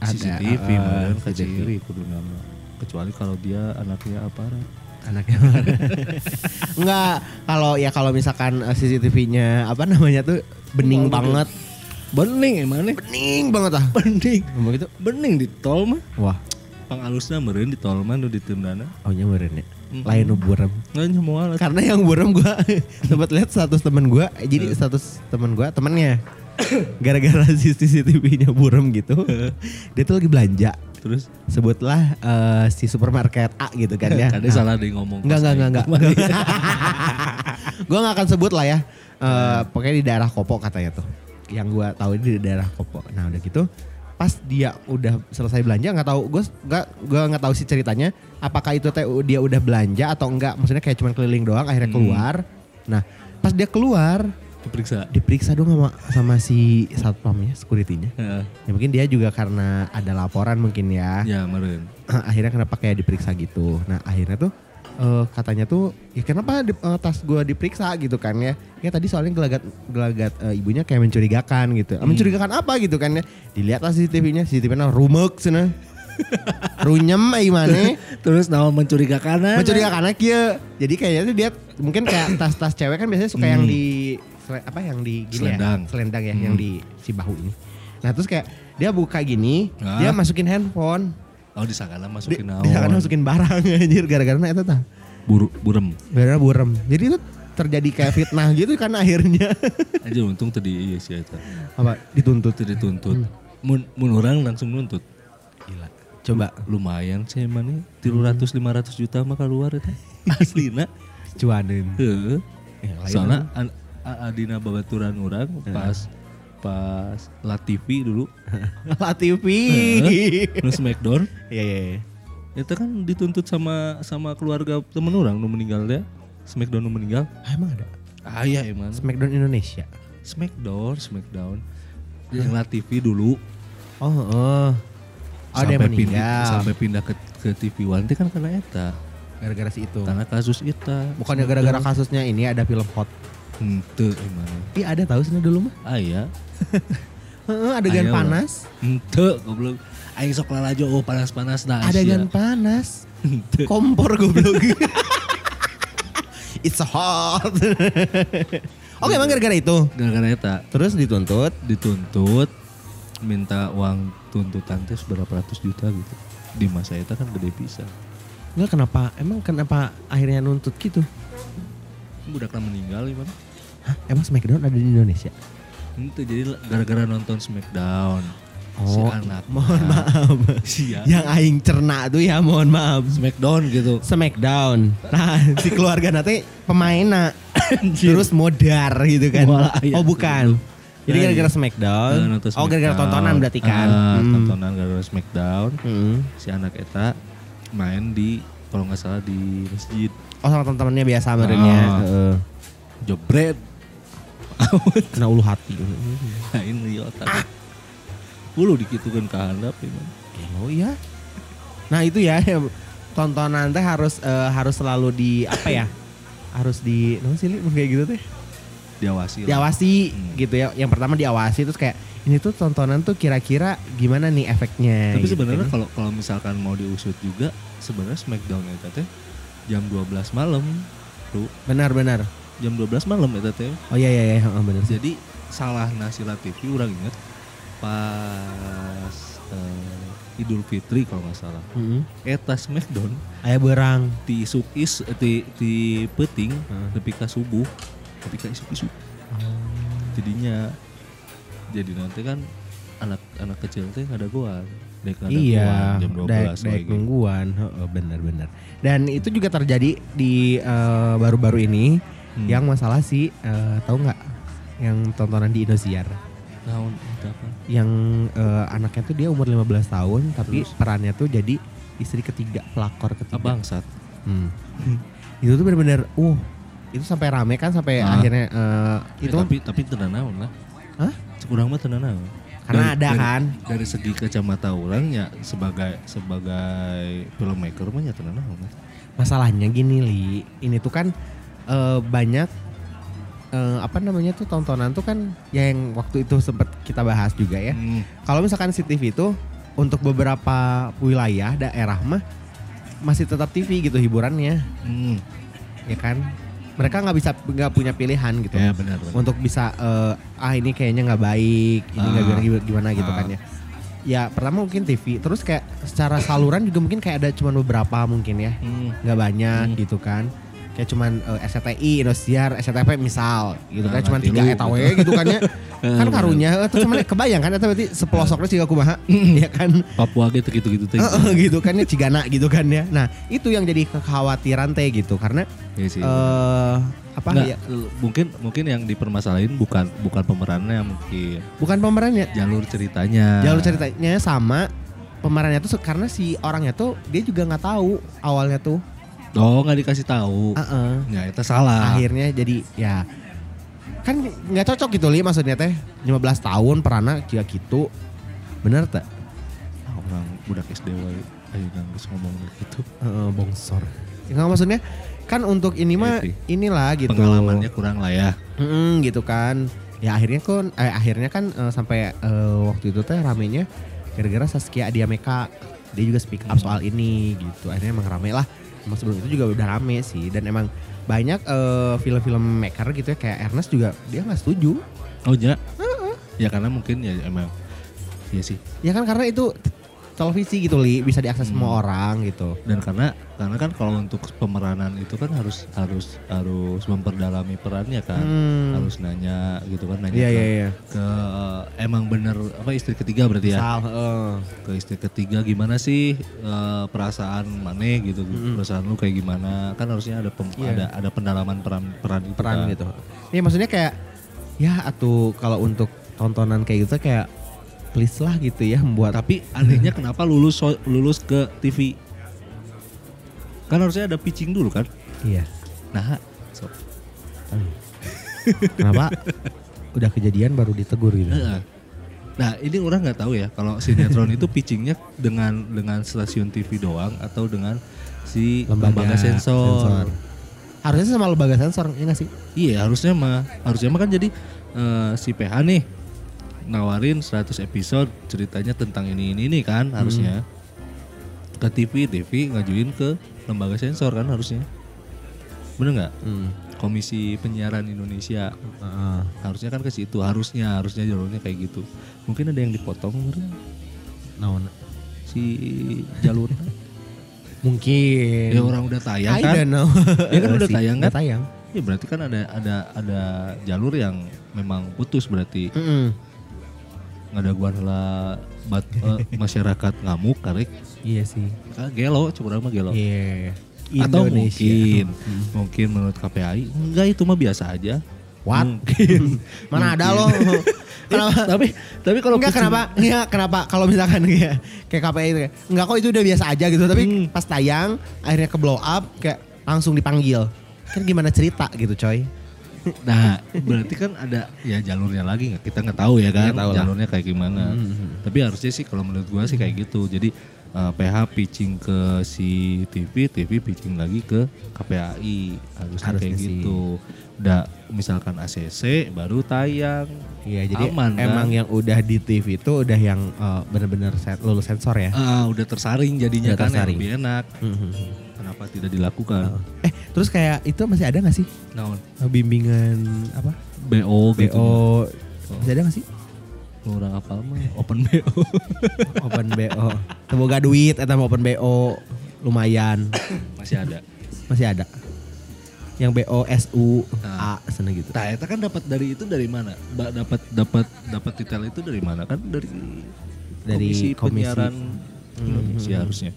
Ada, CCTV uh, meureun CCTV. ciri kudu nama. Kecuali kalau dia anaknya aparat. Anaknya. Enggak, kalau ya kalau misalkan uh, CCTV-nya apa namanya tuh bening Oh, banget. Bening emangnya? Bening banget ah. Bening. Ngomong gitu. Bening di tol mah. Wah, Pangalusna meureun di tol mah nu ditundana. oh nya meureun ya. Lain nu. Nggak mau alat. Karena yang burem gua sempat lihat status temen gua, eh, jadi status temen gua temennya gara-gara CCTV-nya burem gitu, dia tuh lagi belanja. Terus Sebutlah eh, si supermarket A gitu kan ya. Kadang salah dia ngomong. Enggak, enggak, enggak, enggak. nggak akan sebut lah ya. Eh, pokoknya di daerah Kopo katanya tuh. Yang gua tahu ini di daerah Kopo. Nah udah gitu, pas dia udah selesai belanja nggak tahu gue nggak gue nggak tahu sih ceritanya apakah itu teh dia udah belanja atau enggak maksudnya kayak cuman keliling doang akhirnya Hmm. keluar nah pas dia keluar Diperiksa. diperiksa dong sama sama si satpamnya securitynya. Heeh. ya mungkin dia juga karena ada laporan mungkin ya. Ya meureun. akhirnya kenapa kayak diperiksa gitu? Nah akhirnya tuh eh, katanya tuh ya kenapa di- eh, tas gue diperiksa? gitu kan ya. Ya tadi soalnya gelagat gelagat eh, ibunya kayak mencurigakan gitu. Ah, mencurigakan apa gitu kan ya? Dilihat lah CCTV-nya CCTV-nya rumek sana runyem ay mana Terus nama mencurigakan. mencurigakan aja ya jadi kayaknya tuh dia mungkin kayak tas-tas cewek kan biasanya suka yang di sele- apa yang di gini Selendang. ya selendang ya yang di si bahu ini nah terus kayak dia buka gini Ah. dia masukin handphone Oh di, masukin naon. dia kan masukin barang anjir gara-gara itu tah Buru, burem. gara burem jadi itu terjadi kayak fitnah gitu kan akhirnya Aja untung tadi iya sih eta. apa dituntut Tadi dituntut. Mun, mun orang langsung nuntut. gila coba Lumayan sih mana 300 500 juta mah keluar eta. Aslina. cuanin Heeh. Ya, Soalnya an- adina babaturan orang pas pas La TV dulu TV nu Smackdown iya iya iya. itu kan dituntut sama sama keluarga temen orang nu meninggal ya Smackdown nu meninggal. Ah, emang ada? Ah iya emang. Smackdown Indonesia? Smackdown Smackdown. Yang La TV dulu. Oh oh ada yang sampai pindah sampai pindah ke ke TV One kan karena eta. Gara-gara si itu. Karena kasus eta. Bukannya gara-gara kasusnya ini ada film hot Henteu emang Iya ada tahu sih dulu mah. ah iya Heeh, adegan Ayo, panas. Henteu goblok aing sok lalajo oh panas-panas nah Adegan panas. Henteu. Kompor goblok. It's hot. Oke, emang gara-gara itu. gara-gara eta Terus dituntut. dituntut minta uang tuntutan teh berapa ratus juta gitu di masa itu kan gede bisa Enggak kenapa? Emang kenapa akhirnya nuntut gitu? budaknya meninggal gimana Hah, emang Smackdown ada di Indonesia? itu jadi gara-gara nonton Smackdown si Oh, anak mohon maaf. Sia. Yang aing cerna tuh ya mohon maaf. Smackdown gitu Smackdown. Nah, si keluarga nanti pemainnya terus modar gitu kan. Walah, iya. oh, bukan. Jadi Nah, gara-gara iya. Smackdown. Eh, nonton Oh, gara-gara Smackdown. tontonan berarti kan. Ah, Hmm. tontonan gara-gara Smackdown Hmm. si anak eta main di kalau nggak salah di masjid Oh, sama teman-temannya biasa merenya. Ah. Heeh. jebret Kena ulu hati. nah ini otak Ulu dikitukan ke handap emang. Oh iya. Nah, itu ya tontonan teh harus eh, harus selalu di apa ya? harus di no sih kayak gitu teh. diawasi. Diawasi Hmm. gitu ya. Yang pertama diawasi terus kayak ini tuh tontonan tuh kira-kira gimana nih efeknya. Tapi gitu sebenarnya kan. kalau kalau misalkan mau diusut juga sebenarnya Smackdown eta teh jam 12 malam tuh benar-benar. Jam 12 malam eta teh. Oh iya iya iya, oh, benar. Jadi salah Nasila TV orang inget pas eh, Idul Fitri kalau nggak salah. Heeh. Eta Smackdown Aya berang. di isuk is eh, di di peting Hmm. subuh tapi ka isuk isuk jadinya jadi nanti kan anak anak kecil teh ada goan dek ada Iya, jam 12 daek, lagi. daek mingguan, Heeh, benar-benar. Dan itu juga terjadi di eh, baru-baru ini Hmm. yang masalah sih eh, tahu nggak yang tontonan di Indosiar itu apa? yang eh, anaknya tuh dia umur 15 tahun tapi Terus? perannya tuh jadi istri ketiga pelakor ketiga. Abangsat. Hmm. itu tuh benar-benar, uh itu sampai rame kan sampai Ah. akhirnya eh, itu itu tapi tapi tenan naon lah. Hah? Sekurang mah tenan naon. karena Dari- ada dari- kan. Dari segi kacamata orang ya sebagai sebagai filmmaker mah ya tenan naon. Masalahnya gini li, ini tuh kan eh, banyak eh, apa namanya tuh tontonan tuh kan yang waktu itu sempat kita bahas juga ya. Hmm. Kalau misalkan si TV itu untuk beberapa wilayah daerah mah masih tetap TV gitu hiburannya, Hmm. ya kan? Mereka nggak bisa nggak punya pilihan gitu Ya benar benar. untuk bisa eh, ah ini kayaknya nggak baik, ini nggak Ah. gimana, gimana gitu Ah. kan ya. Ya pertama mungkin TV, terus kayak secara saluran juga mungkin kayak ada cuma beberapa mungkin ya. Hmm. nggak banyak Hmm. gitu kan kayak cuman eh, SCTI, Indosiar, SCTV misal gitu kan Nah, cuman tiga lu, eta gitu. we gitu kan ya kan bener. karunya eh, terus cuman kebayang kan eta berarti sepelosoknya juga kumaha ya kan Papua gitu gitu gitu teh. Gitu kan ya Cigana gitu kan ya nah itu yang jadi kekhawatiran teh gitu karena Iya sih. eh apa Nggak, ya mungkin mungkin yang dipermasalahin bukan bukan pemerannya mungkin bukan pemerannya jalur ceritanya. jalur ceritanya sama pemerannya tuh karena si orangnya tuh dia juga nggak tahu awalnya tuh Oh nggak dikasih tahu. Heeh. Ya itu salah. akhirnya jadi ya kan nggak cocok gitu li maksudnya teh 15 tahun perana kia gitu bener tak Ah, orang budak SD wae ayo nggak bisa ngomong gitu. Heeh, bongsor Nggak maksudnya kan untuk ini mah Iya inilah gitu. Pengalamannya kurang lah ya. Mm, gitu kan. Ya akhirnya kan eh, akhirnya kan eh, sampai eh, waktu itu teh ramenya gara-gara Saskia Adiameka dia juga speak up soal ini gitu. Akhirnya emang rame lah. Emang sebelum itu juga udah rame sih dan emang banyak eh, film-film maker gitu ya kayak Ernest juga dia nggak setuju. Oh ya? Ya karena mungkin ya emang Iya sih. Ya kan karena itu televisi gitu li bisa diakses Hmm. semua orang gitu. Dan karena karena kan kalau untuk pemeranan itu kan harus harus harus memperdalami perannya kan. Hmm. Harus nanya gitu kan nanya Iya ke, iya iya. ke emang bener apa istri ketiga berarti ya. Misal, heeh. Ke istri ketiga gimana sih eh, perasaan Mane gitu. Perasaan lu kayak gimana? Kan harusnya ada pem- Iya. ada ada pendalaman peran peran itu peran kan. gitu. Iya maksudnya kayak ya atau kalau untuk tontonan kayak gitu kayak please lah gitu ya membuat Tapi anehnya kenapa lulus so- lulus ke TV? Kan harusnya ada pitching dulu kan? iya. Nah, so, Kenapa udah kejadian baru ditegur gitu. Nah ini orang nggak tahu ya kalau sinetron itu pitchingnya dengan dengan stasiun TV doang atau dengan si lembaga, sensor. Harusnya sama lembaga sensor ya nggak sih? Iya harusnya mah harusnya mah kan jadi eh, si PH nih nawarin 100 episode ceritanya tentang ini ini ini kan harusnya ke TV TV ngajuin ke lembaga sensor kan harusnya bener nggak Hmm. Komisi Penyiaran Indonesia Heeh. harusnya kan ke situ harusnya harusnya jalurnya kayak gitu mungkin ada yang dipotong kemarin Naon? si jalur Mungkin. ya orang udah tayang I kan know. Ya kan udah tayang udah kan? tayang. ya berarti kan ada ada ada jalur yang memang putus berarti Mm-mm. Ngadaguan lah bat, eh, masyarakat ngamuk karek Iya sih. kan gelo coba orang mah gelo Iya. atau Indonesia. mungkin Hmm. mungkin menurut KPAI enggak itu mah biasa aja What? Mungkin. Mana ada loh. Kenapa? tapi tapi kalau enggak kenapa? Enggak kenapa? Kalau misalkan kayak kayak KPI itu kayak, enggak kok itu udah biasa aja gitu. Tapi Hmm. pas tayang akhirnya ke blow up kayak langsung dipanggil. Kan gimana cerita gitu coy? Nah, berarti kan ada ya jalurnya lagi nggak? Kita nggak tahu ya kan tahu lah. jalurnya kayak gimana. Hmm. Tapi harusnya sih kalau menurut gua sih kayak gitu. Jadi eh, PH pitching ke si TV, TV pitching lagi ke KPAI. Harusnya, Harusnya kayak sih. gitu. Udah misalkan ACC baru tayang. Iya jadi Aman, kan? emang yang udah di TV itu udah yang eh, bener-bener sen- lulus sensor ya. Ah, udah tersaring jadinya Udah kan tersaring. yang lebih enak. Mhm. Kenapa tidak dilakukan? Eh terus kayak itu masih ada gak sih Naon? eh, bimbingan apa BO gitu. BO masih ada gak sih Orang apa mah open BO. open BO semoga duit atau open BO lumayan Masih ada. masih ada yang BO SU Ah. A sana gitu Nah, eta kan dapat dari itu dari mana? Dapat dapat dapat detail itu dari mana? Kan dari Dari komisi, komisi. penyiaran Hmm. Indonesia harusnya.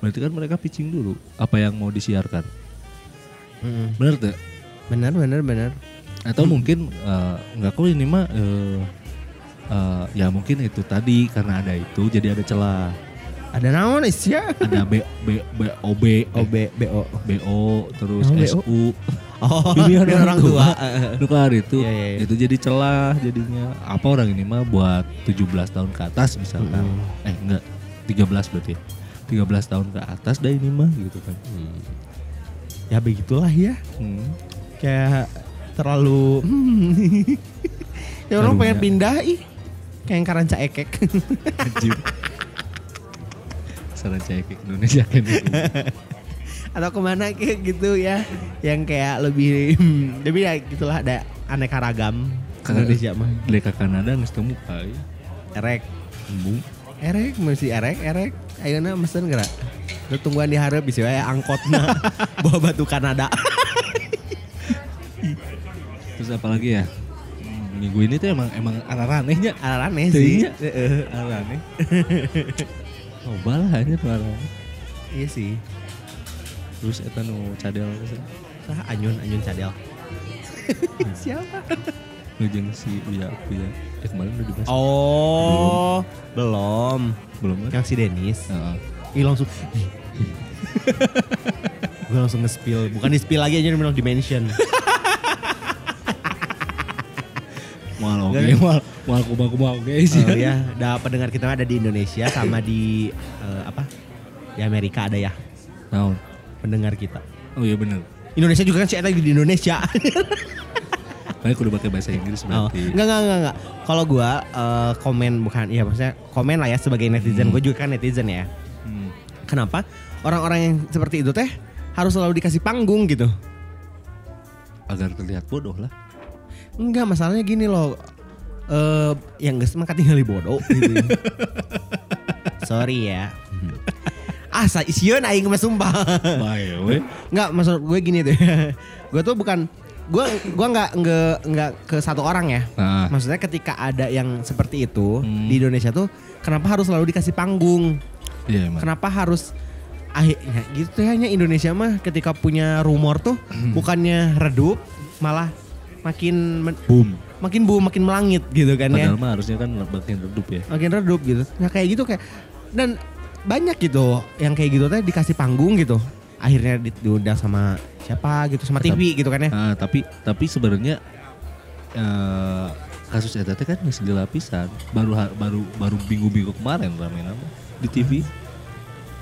Berarti kan mereka pitching dulu apa yang mau disiarkan. Mm-mm. Benar tuh? bener bener bener Atau mungkin eh, nggak kok ini mah eh, eh, ya mungkin itu tadi karena ada itu jadi ada celah. ada naon sih ya Ada B B B O B OB BO BO terus Naon BO? SU. oh Pilihan pilihan orang tua Itu kan itu Iya, iya, iya. itu jadi celah jadinya. Apa orang ini mah buat 17 tahun ke atas misalkan. Mm. Eh enggak 13 berarti ya. 13 tahun ke atas dah ini mah gitu kan. ya begitulah ya. Hmm. kayak terlalu ya orang pengen pindah ih. Kayak yang karanca ekek. Anjir. Saya ke Indonesia. Kan atau ke mana kayak gitu ya. Yang kayak lebih tapi ya gitulah ada aneka ragam Indonesia mah. Dari ke Kanada nggak ketemu kai. erek. Erek masih erek erek ayo na mesen gerak lu tungguan diharap bisa ya angkotna bawa batu Kanada Terus apa lagi ya? Minggu ini tuh emang emang aneh-anehnya. aneh sih Teuingnya. Heeh. Aneh. Oh balah aja iya sih Terus eta nu cadel sah anyun anyun cadel siapa ngejeng si Uya Uya. Eh kemarin udah dibahas. oh belum Belum kan? yang si Denis Heeh. Ih langsung Gue langsung nge-spill Bukan di-spill lagi aja bilang di-mention Mual oke, mual mual kumaha kumaha oke sih. Oh ya Udah pendengar kita ada di Indonesia Sama di eh, Apa Di Amerika ada ya Naon? pendengar kita. Oh iya bener. Indonesia juga kan si Eta di Indonesia. Makanya kudu pakai bahasa Inggris Oh, berarti. enggak enggak enggak enggak. Kalau gua eh, komen bukan iya maksudnya komen lah ya sebagai netizen. Hmm. Gue juga kan netizen ya. Hmm. Kenapa orang-orang yang seperti itu teh harus selalu dikasih panggung gitu? Agar terlihat bodoh lah. Enggak, masalahnya gini loh. Eh yang geus mah tinggal bodoh gitu. Sorry ya. ah, sa isieun aing mah sumpah. Bae we. Enggak, maksud gue gini tuh. gue tuh bukan gue gua nggak nggak nggak ke satu orang ya. Nah, Maksudnya ketika ada yang seperti itu Hmm. di Indonesia tuh kenapa harus selalu dikasih panggung? iya emang. Kenapa harus akhirnya gitu ya hanya Indonesia mah ketika punya rumor tuh Hmm. bukannya redup malah makin Boom. makin bu makin melangit gitu kan ya. Padahal mah harusnya kan makin redup ya. Makin redup gitu. Nah kayak gitu kayak dan banyak gitu yang kayak gitu teh dikasih panggung gitu. Akhirnya di- diundang sama siapa gitu sama TV gitu kan ya. Nah, tapi tapi sebenarnya eh, kasus eta teh kan geula pisan. Baru baru baru minggu-minggu kemarin rame nama di TV.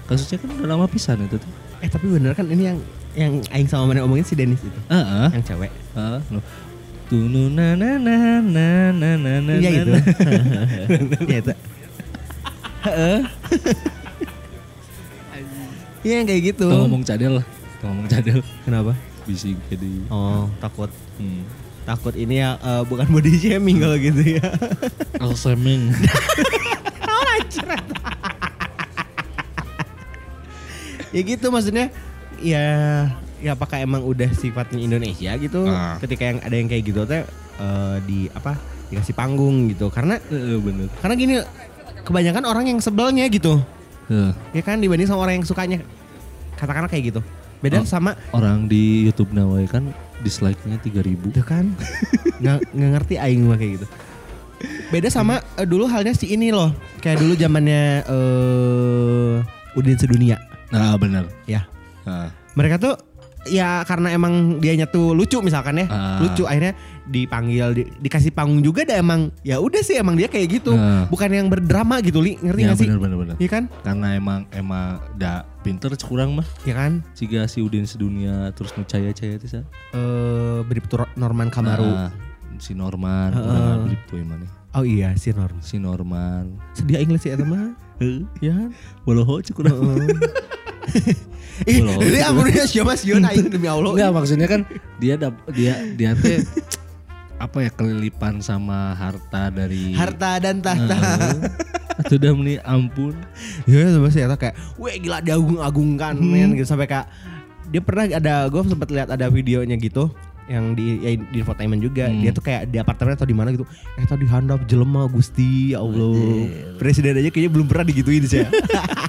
Kasusnya kan udah lama pisan itu tuh. Eh tapi bener kan ini yang yang aing sama mana omongin si Dennis itu. Heeh. Yang cewek. Heeh. no. Tunu na na na na na na na Iya na, gitu. na. Iya itu. Heeh. Iya yang kayak gitu. Tuh ngomong cadel lah. Tuh ngomong cadel. Kenapa? Bising jadi. Oh takut Hmm. takut ini ya eh, bukan body shaming kalau gitu ya. Alseming. ya gitu maksudnya ya ya apakah emang udah sifatnya Indonesia gitu Ah. ketika yang ada yang kayak gitu teh eh, di apa dikasih panggung gitu karena Heeh bener. karena gini kebanyakan orang yang sebelnya gitu Heeh. ya kan dibanding sama orang yang sukanya katakanlah kayak gitu beda Oh. sama Orang di YouTube Nawai kan dislike-nya 3000. itu kan nggak ngerti aing mah kayak gitu beda sama eh, dulu halnya si ini loh kayak dulu zamannya eh Udin Sedunia Nah, bener. ya Nah, mereka tuh ya karena emang dianya tuh lucu misalkan ya Ah. lucu akhirnya dipanggil di- dikasih panggung juga dan emang ya udah sih emang dia kayak gitu Ah. bukan yang berdrama gitu li ngerti ya gak sih bener bener. Iya kan Karena emang emang da pinter kurang mah. ya kan Jika si Udin sedunia terus nu caya-caya teh sa. eh Bribtu Norman Kamaru Nah, si Norman, urang beli tuh oh iya si Norman Si Norman. sedia Inggris ya Heeh. ya Boloho urang. Ih, ini siapa sih aing demi Allah. Enggak maksudnya kan dia dap, dia dia teh apa ya kelilipan sama harta dari Harta dan tahta. Itu udah meni ampun. Ya sama sih kayak, weh gila diagung-agungkan men gitu sampai kayak dia pernah ada gue sempat lihat ada videonya gitu yang di ya, di infotainment juga Hmm. dia tuh kayak di apartemen atau di mana gitu eh tadi handap jelema gusti ya Allah presiden aja kayaknya belum pernah digituin sih ya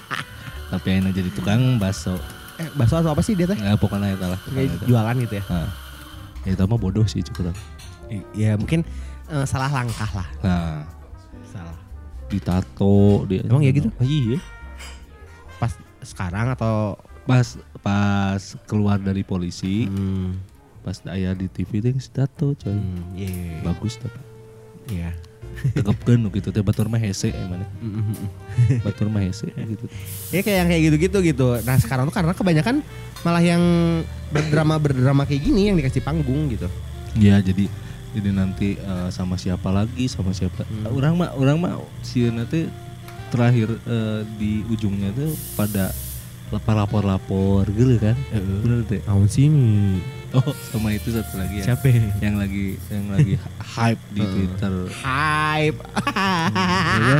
Tapi akhirnya jadi tukang bakso. eh bakso atau apa sih dia teh Nggak pokoknya itu lah. kayak jualan gitu ya Nah, ya itu mah bodoh sih cukup. Ya mungkin eh, salah langkah lah Nah, salah ditato dia. Emang ya gitu? Oh, iya. pas sekarang atau Pas pas keluar dari polisi, hmm, pas ayah di TV teh geus tato coy. hmm, iya iya, iya. Bagus tapi. Iya. Tekepkeun nu gitu teh batur mah hese emang. Mm, mm, mm. Batur mah hese gitu. Ya kayak yang kayak gitu-gitu gitu. Nah sekarang tuh karena kebanyakan malah yang berdrama berdrama kayak gini yang dikasih panggung gitu. Iya jadi jadi nanti eh, sama siapa lagi sama siapa Hmm. orang mah orang mah si nanti terakhir eh, di ujungnya tuh pada lapor lapor gitu kan bener teh Tahun sini. oh sama itu satu lagi ya Siapa? yang lagi yang lagi hype di Hmm. twitter Hype. Iya.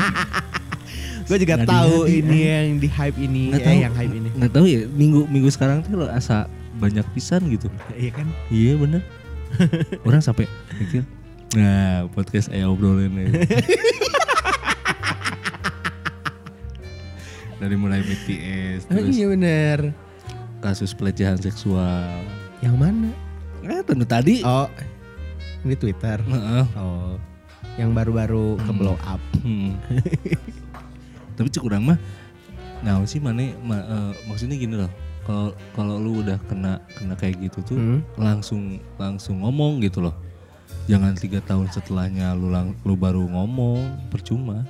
Gue juga Nggak tahu ini yang di hype ini, Nggak eh, tahu. yang hype ini. nggak tahu ya minggu minggu sekarang tuh lo asa banyak pisan gitu Iya kan? iya bener orang sampai mikir nah podcast ayah obrolin ya. dari mulai BTS Oh, terus iya bener. kasus pelecehan seksual Yang mana? eh tentu tadi Oh, di Twitter. Heeh. Oh, yang baru-baru ke Hmm. blow up. Hmm. tapi urang mah nah sih mana ma- eh, maksudnya gini loh kalau kalau lu udah kena kena kayak gitu tuh Hmm. langsung langsung ngomong gitu loh jangan tiga tahun setelahnya lu lang, lu baru ngomong percuma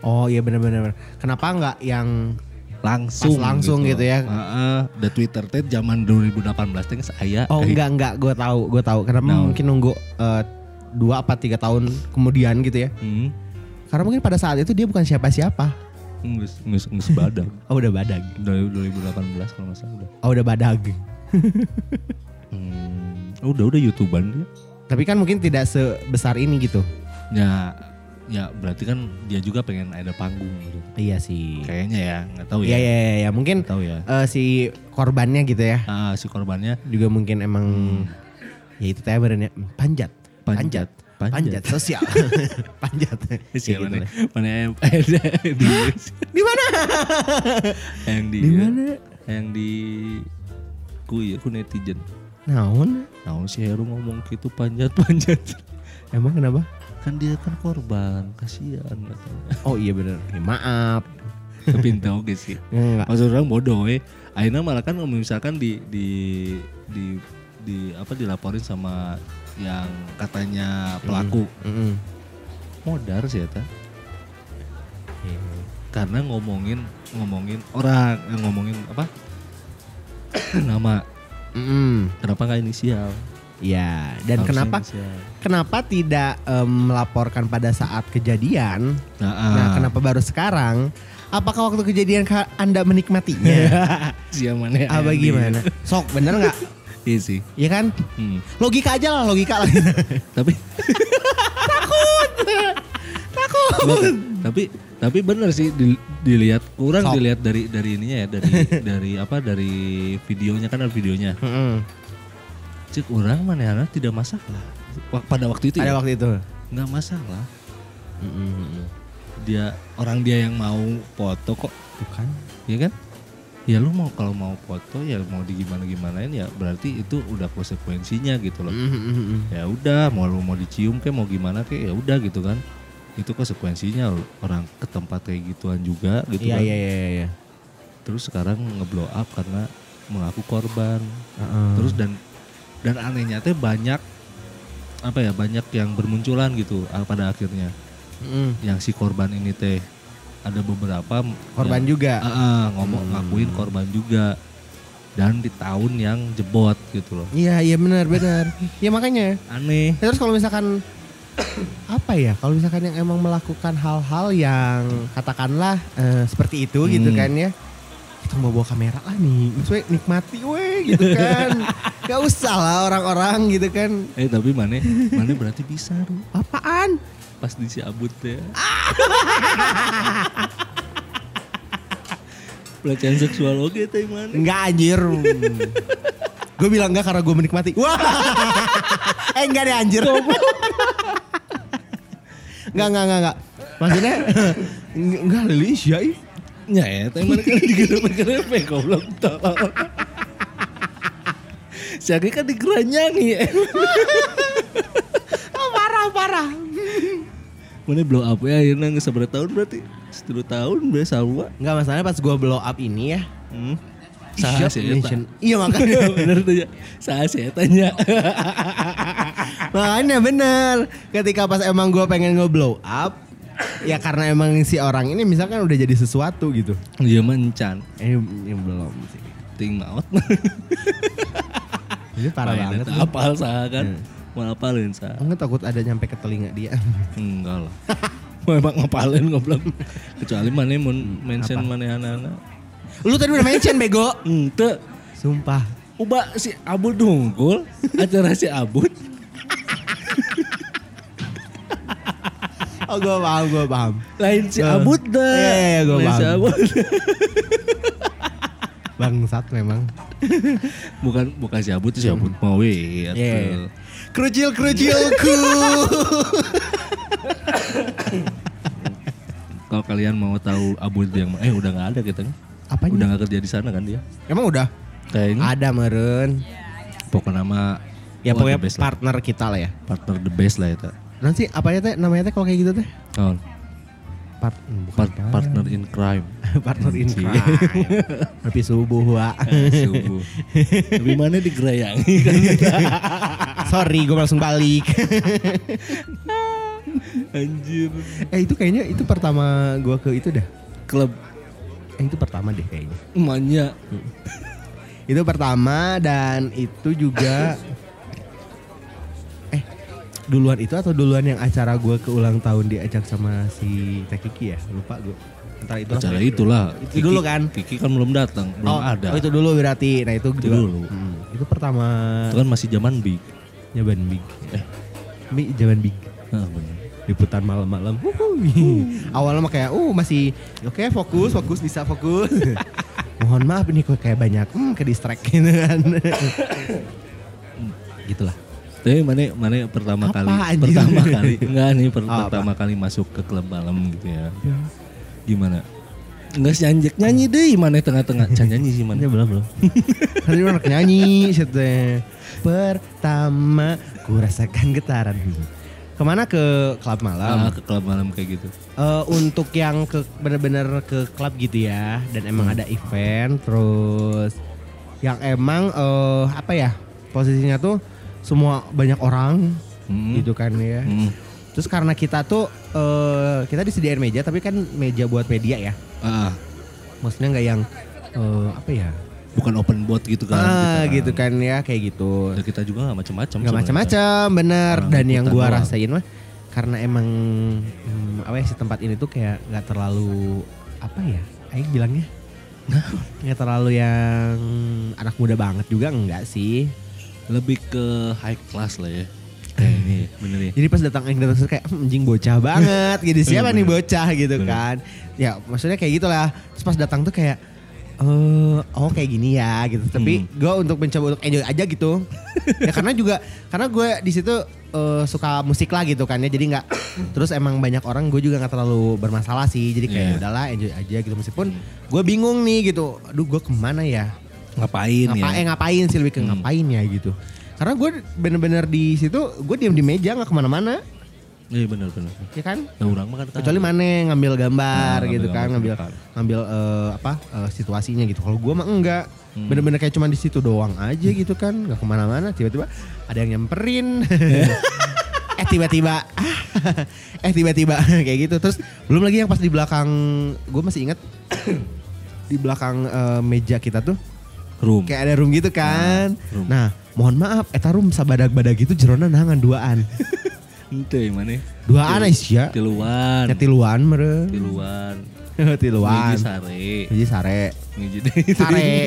Oh iya benar-benar. Kenapa nggak yang langsung Pas langsung gitu ya. Heeh, the Twitter teh zaman 2018 teh saya Oh enggak enggak, gue tahu gue tahu. Kenapa No. mungkin nunggu eh, dua apa tiga tahun kemudian gitu ya? Hmm. Karena mungkin pada saat itu dia bukan siapa-siapa. Nges, nges, nges badak. Oh udah badag. Dari 2018 kalau nggak salah udah. Oh udah badag. Hmm, udah udah youtuban dia. Tapi kan mungkin tidak sebesar ini gitu. Ya, ya berarti kan dia juga pengen ada panggung gitu. Iya sih. Kayaknya ya, nggak tahu Iya ya. iya iya, mungkin Nggak tahu ya. eh, si korbannya gitu ya. Ah, si korbannya Juga mungkin emang ya itu teh benernya panjat. Panjat. Panjat. Panjat sosial. panjat. si Kayak gitu mana yang di Di mana? yang di Di mana? yang di ku ya ku netizen Naon? nah si Heru ngomong gitu panjat panjat Emang kenapa? kan dia kan korban kasihan katanya Oh iya bener. Ya, maaf. tapi oke sih Enggak. maksud orang bodoh eh akhirnya malah kan misalkan di di di di apa dilaporin sama yang katanya pelaku Mm-mm. modar sih ya karena ngomongin ngomongin orang eh, ngomongin apa nama Mm-mm. kenapa nggak inisial Ya, dan Harusnya kenapa inisial. kenapa tidak em, melaporkan pada saat kejadian? nah, ah. Nah, kenapa baru sekarang? Apakah waktu kejadian Anda menikmatinya? siapa mana Apa gimana? Sok, bener nggak? iya sih Iya kan? Hmm. Logika aja lah, logika lah. tapi Takut. tapi tapi bener sih di- dilihat kurang Sok. dilihat dari dari ininya ya dari dari apa dari videonya kan ada videonya Mm-mm. cek orang mana tidak masalah pada waktu itu Ada ya, waktu itu. nggak masalah Mm-mm. dia orang dia yang mau foto kok Bukan? ya kan ya lu mau kalau mau foto ya mau di gimana gimanain ya berarti itu udah konsekuensinya gitu loh Mm-mm. ya udah mau lu mau dicium kayak mau gimana kayak ya udah gitu kan itu konsekuensinya loh. orang ke tempat kayak gituan juga gitu Iya kan iya iya iya. terus sekarang ngeblow up karena mengaku korban Heeh. terus dan dan anehnya teh banyak apa ya banyak yang bermunculan gitu ah, pada akhirnya Mm-mm. yang si korban ini teh ada beberapa korban yang- juga. Ah, ngomong Hmm. ngakuin korban juga dan di tahun yang jebot gitu loh Iya iya benar benar. ya makanya. aneh Ya, terus kalau misalkan apa ya? Kalau misalkan yang emang melakukan hal-hal yang katakanlah eh, seperti itu gitu Hmm. kan ya. Kita mau bawa kamera lah nih, maksudnya nikmati weh gitu kan. Gak usah lah orang-orang gitu kan. eh tapi mana mana berarti bisa tuh Apaan? Pas di si abut teh pelecehan seksual oke teh mana Enggak anjir. gue bilang enggak karena gue menikmati. Wah. eh enggak deh anjir. enggak enggak enggak enggak. Maksudnya enggak lilis ya. ih. Ya ya, teh mana kan digerebek-gerebek goblok tolong. Si Aki kan digeranyangi. Parah. Mana blow up ya akhirnya nggak seberapa tahun berarti? Sepuluh tahun berarti sama. Enggak masalahnya pas gue blow up ini ya. Hmm. Saha sih. Iya makanya. Bener tuh ya. Saha sih tanya. makanya bener. Ketika pas emang gue pengen nge-blow up. Ya karena emang si orang ini misalkan udah jadi sesuatu gitu. Dia mencan. Eh yang belum sih. Ting maut. Ini parah banget. Apal saha kan? Hmm. Mau apalin saha? Enggak takut ada nyampe ke telinga dia. Enggak lah. Memang ngapalin goblok. Kecuali mana mau mention mana anak-anak. Lu tadi udah mention bego. Ente. Sumpah. Uba si Abud dungkul acara si Abud Oh gue paham, gue paham. lain si Eh, Abud dah. iya, iya, gua Lain si paham. Abud. Bangsat memang. bukan bukan si Abud itu si Abud mau Iya. weh. Kerucil kerucilku. Kalau kalian mau tahu Abud yang eh udah nggak ada kita kan? Apanya? Udah nggak kerja di sana kan dia? Emang udah? Kayaknya Ada meren. pokoknya nama Ya wah, pokoknya best lah. partner kita lah ya. partner the best lah itu. Nanti apa ya teh namanya teh kalau kayak gitu teh? Oh, Part, hmm, bukan part- partner in crime. partner in crime. Tapi subuh wa. Subuh. Tapi mana digerayangi kan? Sorry, gue langsung balik. Anjir. eh itu kayaknya itu pertama gue ke itu dah. Klub eh, itu pertama deh kayaknya. Emaknya. Itu pertama dan itu juga eh duluan itu atau duluan yang acara gue ke ulang tahun diajak sama si Teh Kiki ya lupa gue. Ntar itu Acara itulah. Itu dulu kan? Kiki kan belum datang, belum oh, ada. Oh itu dulu berarti. Nah itu, Itu juga. dulu. Hmm, itu pertama Itu kan masih zaman big. Jaban Big. Eh, Big Jaban Big. Ah, bener. Liputan malam-malam. Awalnya mah kayak uh masih oke fokus, fokus bisa fokus. Mohon maaf ini kok kayak banyak hmm ke distract gitu kan. Gitulah. Tapi mana mana pertama Apa, kali pertama kali enggak nih per- Oh, apa? pertama kali masuk ke klub malam gitu ya. Gimana? Enggak nyanjek nyanyi deh mana tengah-tengah Can nyanyi sih mana. belum belum. Tadi orang nyanyi situ. Pertama ku rasakan getaran. Ke mana ke klub malam? Ah, ke klub malam kayak gitu. Eh, untuk yang ke bener-bener ke klub gitu ya dan emang ada event terus yang emang eh apa ya posisinya tuh semua banyak orang Hmm. gitu kan ya Hmm. terus karena kita tuh eh kita disediain meja tapi kan meja buat media ya Ah, maksudnya nggak yang eh apa ya bukan open boat gitu kan. ah kita gitu kan ya kayak gitu Dan kita juga gak macam-macam. sebenarnya. macam-macam bener Orang dan yang gua doang. rasain mah karena emang hmm, apa ya si tempat ini tuh kayak nggak terlalu apa ya Aing bilangnya nggak terlalu yang anak muda banget juga enggak sih Lebih ke high class lah ya. Kayak ini bener ya. jadi pas datang Aing datang terus kayak "Hmm, anjing bocah banget gitu siapa nih bocah gitu Bener. kan ya maksudnya kayak gitulah terus pas datang tuh kayak eh oh kayak gini ya gitu. Tapi Hmm. gue untuk mencoba untuk enjoy aja gitu. Ya karena juga karena gue di situ eh, suka musik lah gitu kan ya. Jadi nggak terus emang banyak orang gue juga nggak terlalu bermasalah sih. Jadi kayak Iya. udahlah enjoy aja gitu. Meskipun gue bingung nih gitu. Aduh gue ke mana ya? Ngapain ya? ngapain ngapain sih? Lebih ke Hmm. ngapain ya gitu. Karena gue bener-bener di situ gue diam di meja nggak ke mana-mana Iya bener bener. ya kan? Nah, orang mah kan kecuali mana ngambil gambar Nah, gitu ngambil kan ngambil gambar. ngambil eh, apa eh, situasinya gitu. Kalau gue mah enggak. Hmm. bener-bener kayak cuma di situ doang aja gitu kan nggak ke mana-mana. Tiba-tiba ada yang nyamperin eh tiba-tiba. Ah, eh tiba-tiba. Kayak gitu. Terus belum lagi yang pas di belakang gue masih ingat di belakang eh, meja kita tuh room. kayak ada room gitu kan. Room. nah mohon maaf eta room sabadag-badag gitu jerona nangan duaan Ente mana? duaan Aisyah Tiluan. ya tiluan mere Tiluan. tiluan Ngiji sare. Jadi sare deh. sare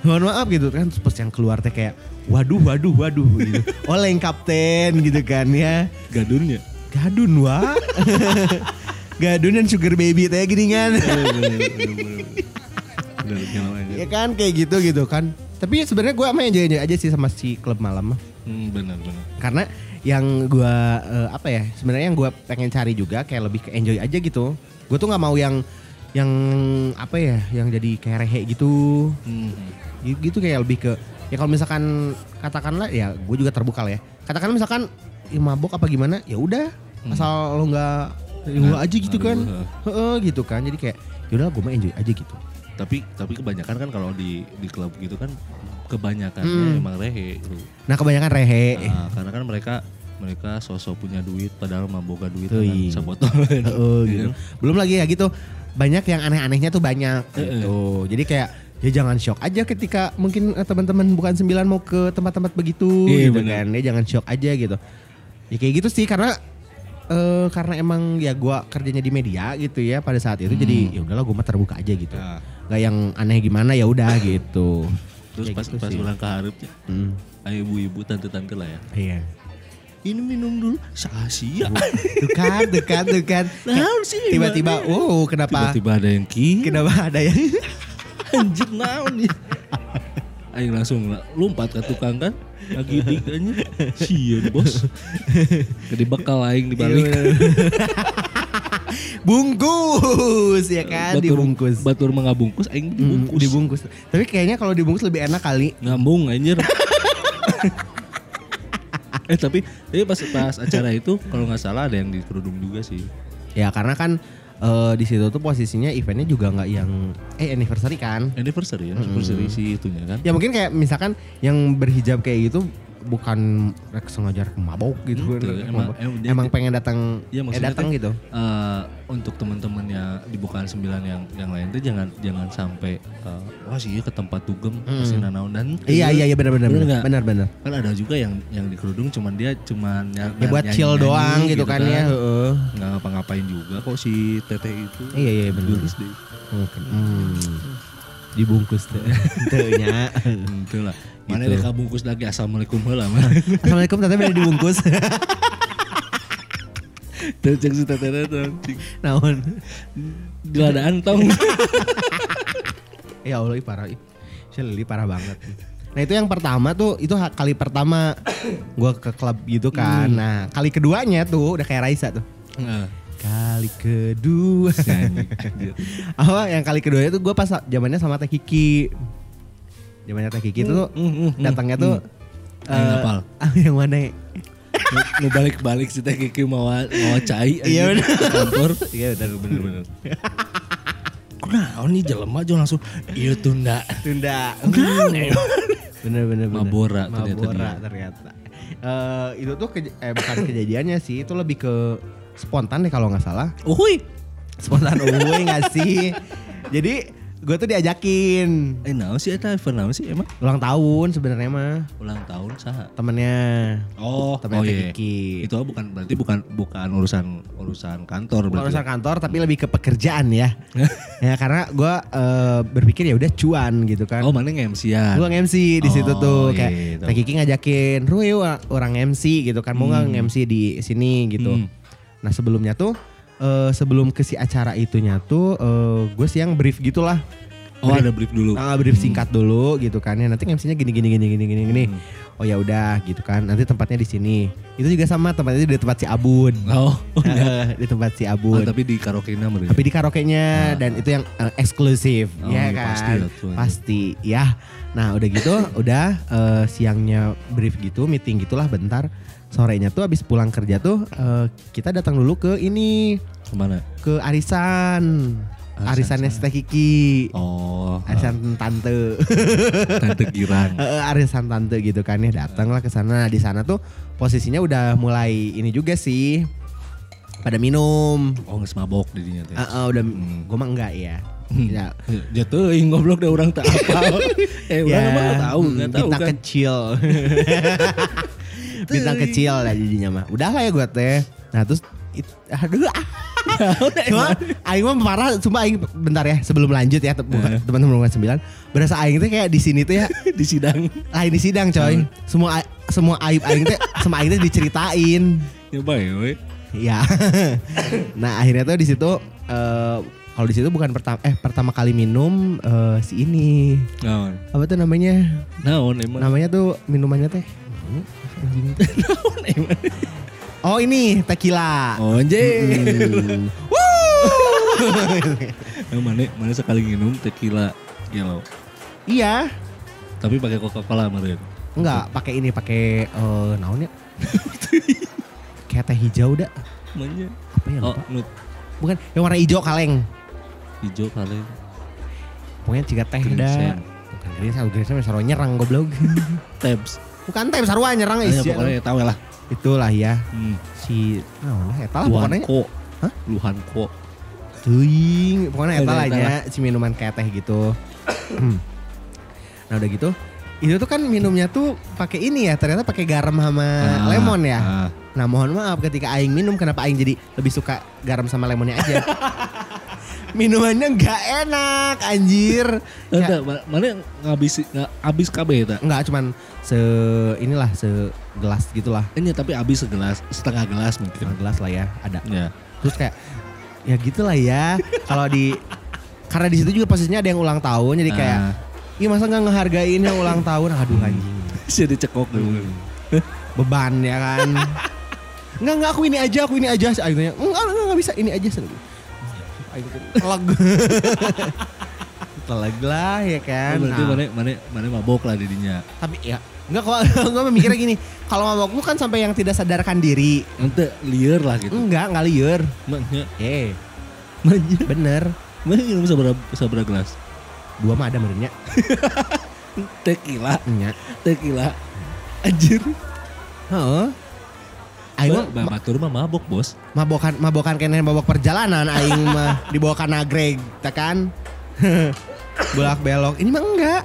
mohon maaf gitu kan pas yang keluar teh kayak waduh waduh waduh gitu oleng kapten gitu kan ya Gadunnya. gadun wa gadun dan sugar baby teh gini kan ya kan kayak gitu gitu kan tapi sebenarnya gue emang enjoy enjoy aja sih sama si klub malam Hmm, bener bener. karena yang gue apa ya sebenarnya yang gue pengen cari juga kayak lebih ke enjoy aja gitu gue tuh nggak mau yang yang apa ya yang jadi kayak rehe gitu Hmm. Gi- gitu kayak lebih ke ya kalau misalkan katakanlah ya gue juga terbuka lah ya katakan misalkan ya mabok apa gimana ya udah Hmm. asal lo nggak Nah, aja gitu kan heeh. Heeh, gitu kan jadi kayak yaudah gue mah enjoy aja gitu Tapi tapi kebanyakan kan kalau di di klub gitu kan kebanyakannya Hmm. emang rehe gitu. nah kebanyakan rehe Nah, karena kan mereka mereka sosok punya duit padahal mah boga duit Tuh, kan sebotol. Heeh, gitu. Iya. Belum lagi ya gitu. Banyak yang aneh-anehnya tuh banyak gitu. Jadi kayak ya jangan shock aja ketika mungkin eh, teman-teman bukan sembilan mau ke tempat-tempat begitu Iya, gitu bener. kan. Ya jangan shock aja gitu. Ya kayak gitu sih karena eh karena emang ya gua kerjanya di media gitu ya pada saat itu Hmm. jadi ya udahlah gua mah terbuka aja gitu. Nah, Gak yang aneh gimana ya udah gitu. terus Kayak pas gitu pas sih. ulang ke harapnya, Hmm, ayo ibu-ibu tante-tante lah ya. Iya. Ini minum dulu, tuh kan, tuh kan. Naon sih? Tiba-tiba, wow kenapa? Tiba-tiba ada yang ki. Kenapa ada yang Anjir naon nih. Aing langsung la- lompat ke tukang kan. Lagi diganya. Sieun bos. Gede bakal aing dibalik. Bungkus ya kan Batur- dibungkus Batur mah ngabungkus aing Hmm, dibungkus. dibungkus tapi kayaknya kalau dibungkus lebih enak kali Ngambung anjir. eh tapi tapi pas pas acara itu kalau nggak salah ada yang di kerudung juga sih. ya karena kan eh, di situ tuh posisinya eventnya juga nggak yang eh anniversary kan Anniversary ya, anniversary si itunya kan. ya mungkin kayak misalkan yang berhijab kayak gitu bukan rek sengaja rek mabok gitu. Rek emang- emang dia- emang pengen datang Iya, eh, datang teh, gitu. eh, untuk teman-teman yang di bukaan sembilan yang yang lain tuh jangan jangan sampai eh, wah sih ke tempat dugem pasti nanaon dan Iya iya iya benar benar benar benar benar. kan ada juga yang yang di kerudung cuman dia cuman ny- Ya buat nyanyi- chill doang gitu kan ya. heeh. nggak ngapa-ngapain juga kok si teteh itu Iya iya benar. Julis deh Hmm. Dibungkus teh. Teunya. itu lah mana Gitu. deh bungkus lagi assalamualaikum mah Assalamualaikum tante beda dibungkus. Tuh cek si itu anjing. Naon? Geladaan tong Ya Allah ih parah. Si Lili parah banget. Nah itu yang pertama tuh itu kali pertama gua ke klub gitu kan. Nah kali keduanya tuh udah kayak Raisa tuh. Nah, Kali kedua. anjir. Apa yang kali kedua itu gue pas zamannya sama Teh Kiki. Zamannya Teh Kiki tuh Hmm, hmm, hmm, datangnya tuh eh, ah, yang mana? ya? Nu- nu balik-balik si teh Kiki mau mau cai Iya, kantor iya bener bener bener Nah, nih jelema aja langsung iya tunda. Tunda. Ya? Bener bener bener. Mabora ternyata Mabora ternyata. Eh, itu tuh eh, bukan kejadiannya sih, itu lebih ke spontan deh kalau nggak salah. Uhuy. Spontan uwe nggak sih? Jadi gue tuh diajakin Eh naon sih eta event naon sih emang? ulang tahun sebenarnya mah Ulang tahun saha? temennya Oh, temennya oh iya. Kiki. Itu bukan berarti bukan bukan urusan urusan kantor Bukan berarti. urusan kantor tapi lebih ke pekerjaan ya. ya karena gue eh, berpikir ya udah cuan gitu kan. Oh, mana nge-MC-an? Gue nge-MC di situ Oh, tuh iya, kayak iya, Kiki ngajakin, "Ru yuk orang MC gitu kan, mau nggak nge-MC di sini gitu." Hmm. Nah, sebelumnya tuh eh, sebelum ke si acara itunya tuh gue siang brief gitulah. Oh, ada brief dulu. Ah, brief singkat dulu gitu kan ya. Nanti MC-nya gini gini gini gini gini gini. Hmm. Oh ya udah gitu kan. Nanti tempatnya di sini. Itu juga sama tempatnya di tempat si Abun. Oh, di tempat si oh, Abun. tapi di karaoke-nya tapi di karaoke-nya dan itu yang eh, eksklusif Oh, ya iya, kan pasti lah pasti ya nah udah gitu udah eh, siangnya brief gitu meeting gitulah bentar sorenya tuh abis pulang kerja tuh eh, kita datang dulu ke ini Ke mana? ke arisan Arisan arisannya Teh Kiki Oh, arisan tante Tante Girang. Arisan tante gitu kan ya datanglah ke sana di sana tuh posisinya udah mulai ini juga sih pada minum Oh, nggak mabok didinya teh. Ah, ah, udah Hmm. gue mah enggak ya Hmm. ya Jatuh, ing goblok deh orang tak apa. eh, orang emang nggak tahu, hmm, nggak tahu bintang kan. kecil. Bintang kecil lah jadinya mah. Udah lah ya gue teh. Nah terus it- aduh ah. Cuma aing mah parah sumpah aing bentar ya sebelum lanjut ya te- bukan- Eh. teman-teman bukan sembilan berasa aing teh kayak di sini tuh ya di sidang. lain di sidang coy. Semua a- semua aib aing teh sama aing teh diceritain. Ya baik, we. Iya. nah akhirnya tuh di situ eh, kalau di situ bukan pertama eh pertama kali minum eh, si ini Naon? apa tuh namanya Naon emang? namanya tuh minumannya teh? oh ini tequila Oh, anjir. Hmm. Eh, mana mana sekali minum tequila yellow. iya Tapi pakai Coca-Cola meureun. enggak pakai ini pakai eh naonnya kayak teh hijau dah Namanya. apa ya Oh, nut bukan yang warna hijau kaleng hijau kalian. pokoknya jika teh dah bukan ginseng ginseng sarua nyerang goblok Tabs. Bukan teh sarua nyerang Ya, isi pokoknya tahu lah. itulah ya Hmm. si lah eta lah pokoknya Luhanko. Hah? Luhanko. Tuing, pokoknya eta Ada lah eta nya si minuman kayak teh gitu. nah udah gitu, itu tuh kan minumnya tuh pakai ini ya, ternyata pakai garam sama Ah, lemon ya. ah. Nah mohon maaf ketika Aing minum, kenapa Aing jadi lebih suka garam sama lemonnya aja? Minumannya nggak enak, anjir. Enggak, ma- mana ngabis nggak habis kabeh eta. Enggak, cuman se inilah segelas gitulah, Ini tapi habis segelas, setengah gelas mungkin. setengah gelas lah ya, ada. Ya. Terus kayak ya gitulah ya. Kalau di karena di situ juga posisinya ada yang ulang tahun, jadi kayak. Iya masa nggak ngehargain yang ulang tahun? Aduh anjing. Jadi cekok dulu. Beban ya kan. Enggak enggak aku ini aja, aku ini aja. Tanya, enggak enggak, enggak bisa, ini aja. Tuh telag lah ya kan. Oh, berarti Nah, mana mana mana mabok lah didinya. tapi ya enggak kok gue mikirnya gini, kalau mabok lu kan sampai yang tidak sadarkan diri. Nanti liar lah gitu. Enggak, enggak liur. Maknya, Eh, maknya, bener. mana minum seberapa seberapa gelas? Dua mah ada merenya. Tequila, Nya. tequila. Anjir. Heeh. Aing mah Ba- Batur mah mabok, Bos. mabokan mabokan kene mabok perjalanan aing mah dibawa ka nagreg tak kan. Bolak belok. Ini mah enggak.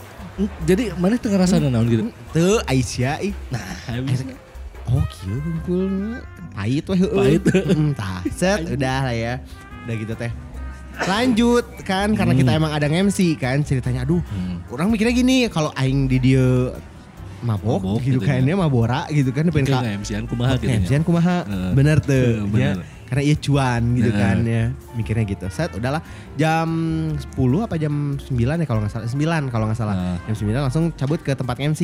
Jadi mana teu ngerasa naon gitu. Tuh Aisyah ih. Nah, habis Oh kieu hungkul pahit weh. Pahit. Heeh, tah. Set udah lah ya. Udah gitu teh. Lanjut kan karena kita emang ada MC kan ceritanya aduh Hmm. orang mikirnya gini kalau aing di dia mabok, Mabok gitu gitu kan ya. dia mabora gitu kan pengen ka MC-an kumaha gitu. ya. MC-an kumaha bener tuh bener. ya. Karena iya cuan gitu Heeh. kan ya mikirnya gitu set udahlah jam 10 apa jam 9 ya kalau nggak salah 9 kalau nggak salah Heeh. jam 9 langsung cabut ke tempat MC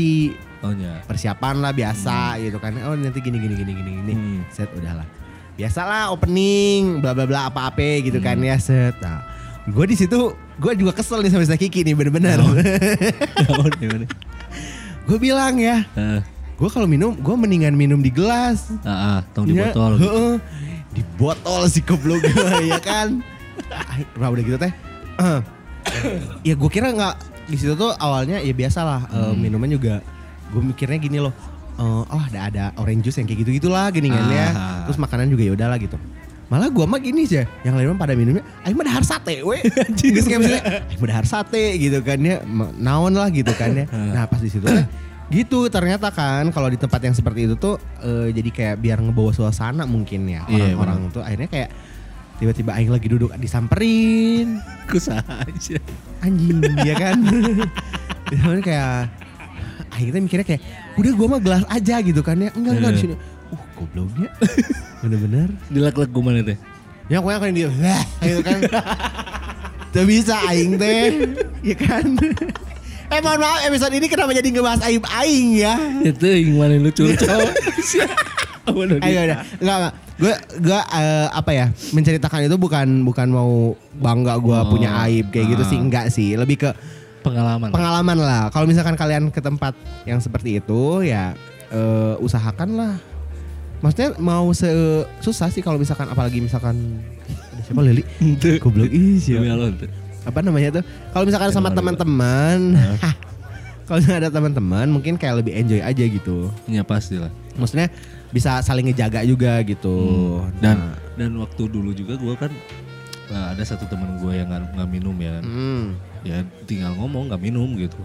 Oh nya. persiapan lah biasa gitu kan oh nanti gini gini gini gini gini Hmm. set udahlah biasalah opening bla bla bla apa apa gitu kan Hmm. ya set nah gue di situ gue juga kesel nih sama si Kiki nih bener-bener Naon gimana? gue bilang ya Heeh. gue kalau minum gue mendingan minum di gelas Ah, ah, tong di Ya, botol. gitu. heeh. Di botol si goblok ya kan? Nah udah gitu teh? Eh, ya gue kira nggak di situ tuh awalnya ya biasa lah eh, Hmm. minuman juga gue mikirnya gini loh eh, oh ada ada orange juice yang kayak gitu gitulah geningannya. Ah. terus makanan juga ya udahlah gitu. Malah gue mah gini sih yang lain mah pada minumnya ayo mah dahar sate we. Geus kayak misalnya ayo mah dahar sate gitu kan ya naon lah gitu kan ya. Nah pas di situ gitu ternyata kan kalau di tempat yang seperti itu tuh eh, jadi kayak biar ngebawa suasana mungkin ya Iya, orang-orang tuh. Akhirnya kayak tiba-tiba aing lagi duduk disamperin. Kusaha aja. anjing ya kan? Cuman kayak akhirnya mikirnya kayak udah gua mah gelas aja gitu kan ya. Enggak enggak di Iya. sini. Uh gobloknya bener-bener. Dilak-lak gimana teh? ya pokoknya kan dia gitu kan. Tuh bisa aing teh. Ya kan Eh mohon maaf episode ini kenapa jadi ngebahas aib aing ya Itu yang mana lu curcol. Apa Ayo udah enggak enggak gue gue eh, apa ya menceritakan itu bukan bukan mau bangga gue Oh, punya aib kayak gitu ah. sih enggak sih lebih ke Pengalaman. pengalaman lah. Kalau misalkan kalian ke tempat yang seperti itu ya eh, usahakanlah. Maksudnya mau se susah sih kalau misalkan apalagi misalkan ada siapa Lili? Goblok ih siapa? Apa namanya tuh? Kalau misalkan sama teman-teman, kalau misalkan ada teman-teman mungkin kayak lebih enjoy aja gitu. Ya pasti lah. Maksudnya bisa saling ngejaga juga gitu. Dan Nah, dan waktu dulu juga gue kan eh, ada satu teman gue yang nggak nggak minum ya. hmm. Ya tinggal ngomong nggak minum gitu.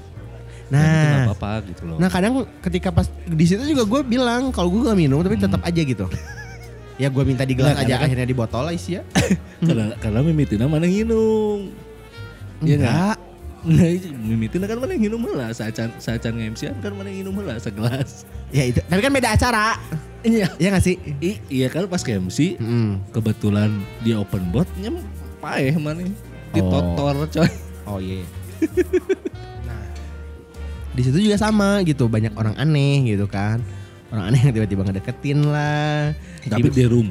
Nggak Nah, apa-apa gitu loh. Nah kadang ketika pas di situ juga gue bilang kalau gue gak minum tapi tetap aja gitu. ya gue minta di gelas Nggak, aja kan- akhirnya di botol lah isi ya. karena karena mimitina mana nginum. Iya nggak? Enggak. Nah, mimitina kan mana nginum lah. Sacan sacan nge kan mana nginum lah segelas. Ya itu. Tapi kan beda acara. Iya. Iya gak sih? I- iya kan pas ke MC Mm. kebetulan dia open bot nyem paeh mana ditotor coy. Oh iya. nah, di situ juga sama gitu banyak orang aneh gitu kan. Orang aneh yang tiba-tiba ngedeketin lah. Tapi di, di room.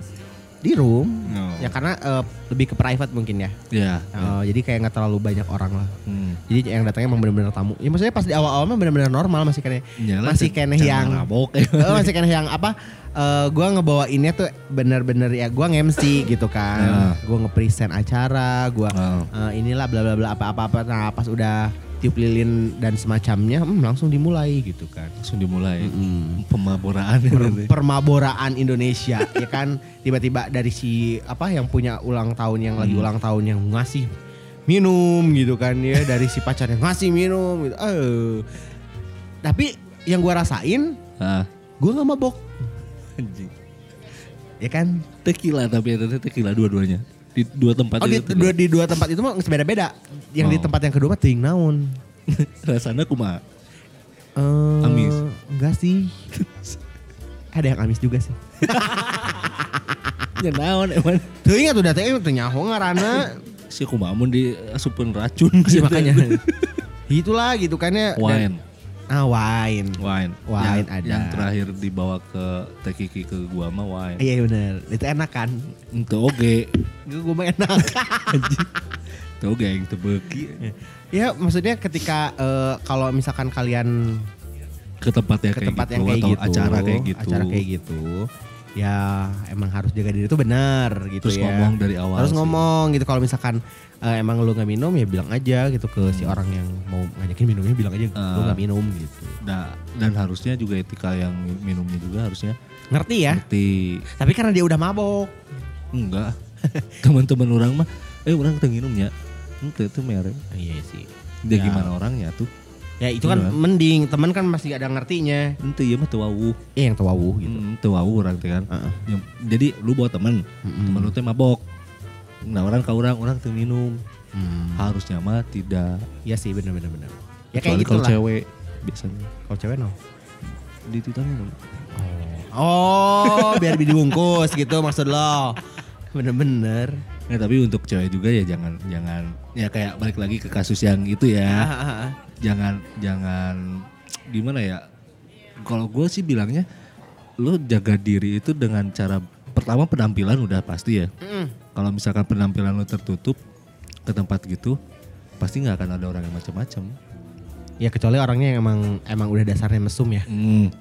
Di room. Oh. Ya karena eh, lebih ke private mungkin ya. Ya. Oh, jadi kayak nggak terlalu banyak orang lah. Hmm. Jadi yang datangnya emang benar-benar tamu. Ya maksudnya pas di awal-awal mah benar-benar normal masih kayak masih kene yang mabok ya. Oh, masih kene yang apa? eh gua ngebawainnya tuh bener-bener ya gua nge-MC gitu kan. Ah. Gua nge-present acara, gua Oh. eh, inilah bla bla bla apa-apa apa. Nah, pas udah tiup lilin dan semacamnya, hmm, langsung dimulai gitu kan. Langsung dimulai Mm. pemaboraan Per- permaboraan Indonesia ya kan tiba-tiba dari si apa yang punya ulang tahun yang lagi Hmm. ulang tahun yang ngasih minum gitu kan ya dari si pacar yang ngasih minum gitu eh tapi yang gua rasain ah, gua nggak mabok anjing. ya kan Tequila tapi itu tequila dua-duanya. Di dua tempat oh di, itu. dua, di dua tempat itu mah beda-beda yang di Oh. tempat yang kedua mah ting naon Rasanya kumaha? Eh, Amis. enggak sih ada yang amis juga sih Ya naon emang. tuh ingat udah tuh nyaho ngaranna Si kumaha mun diasupin racun sih makanya itulah gitu kan ya Dan- Wine. ah wine Wine. Wine yang, ada. Yang terakhir dibawa ke Tekiki ke gua mah wine. iya bener itu enak kan Itu oke. gue gue mah enak Oke yang tebeki. ya maksudnya ketika eh, kalau misalkan kalian Ke tempat yang ke kayak tempat gitu yang kayak atau gitu acara kayak gitu. acara kayak gitu ya emang harus jaga diri itu benar gitu Terus ya ngomong dari awal harus sih. ngomong gitu kalau misalkan eh, emang lu nggak minum ya bilang aja gitu ke si orang yang mau ngajakin minumnya bilang aja lu Ah. nggak minum gitu Nah, dan harusnya juga etika yang minumnya juga harusnya Ngerti ya? ngerti. Tapi karena dia udah mabok. Enggak. Teman-teman orang mah, eh orang teu minumnya. Ente itu merek. Iya sih. Dia Ya. gimana orangnya tuh? Ya itu kan Iya. mending, teman kan masih ada ngertinya. Ente ya mah teu wawuh. Iya yang tahu gitu. Teu wawuh orang teh kan. Yang- jadi lu bawa temen, Mm-mm. temen lu teh mabok. Nah, orang ke orang, orang teu minum. Hmm. Harusnya mah tidak. Iya sih bener-bener bener. Ya kayak gitu kalau cewek biasanya Kalau cewek no. di Twitter minum. Oh, biar dibungkus gitu maksud lo. Bener-bener. Ya, tapi untuk cewek juga ya jangan jangan ya kayak balik lagi ke kasus yang itu ya. jangan jangan gimana ya kalau gue sih bilangnya lo jaga diri itu dengan cara pertama penampilan udah pasti ya Mm. kalau misalkan penampilan lo tertutup ke tempat gitu pasti nggak akan ada orang yang macam-macam Ya kecuali orangnya yang emang emang udah dasarnya mesum ya. hmm.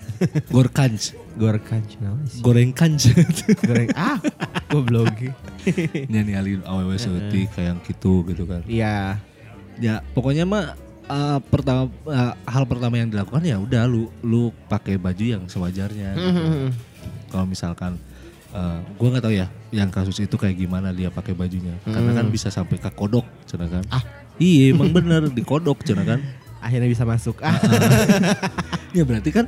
gorkanj Gorkan kenapa sih? goreng kanj Goreng ah, goblok. nyanyi alin awewe seutik kayak gitu gitu kan Iya. ya pokoknya mah uh, pertama uh, hal pertama yang dilakukan ya udah lu lu pakai baju yang sewajarnya gitu. Hmm. kalau misalkan uh, gue nggak tahu ya yang kasus itu kayak gimana dia pakai bajunya karena kan bisa sampai ke kodok cina kan Ah. iya emang bener di kodok cina kan Akhirnya bisa masuk. Ah. ya berarti kan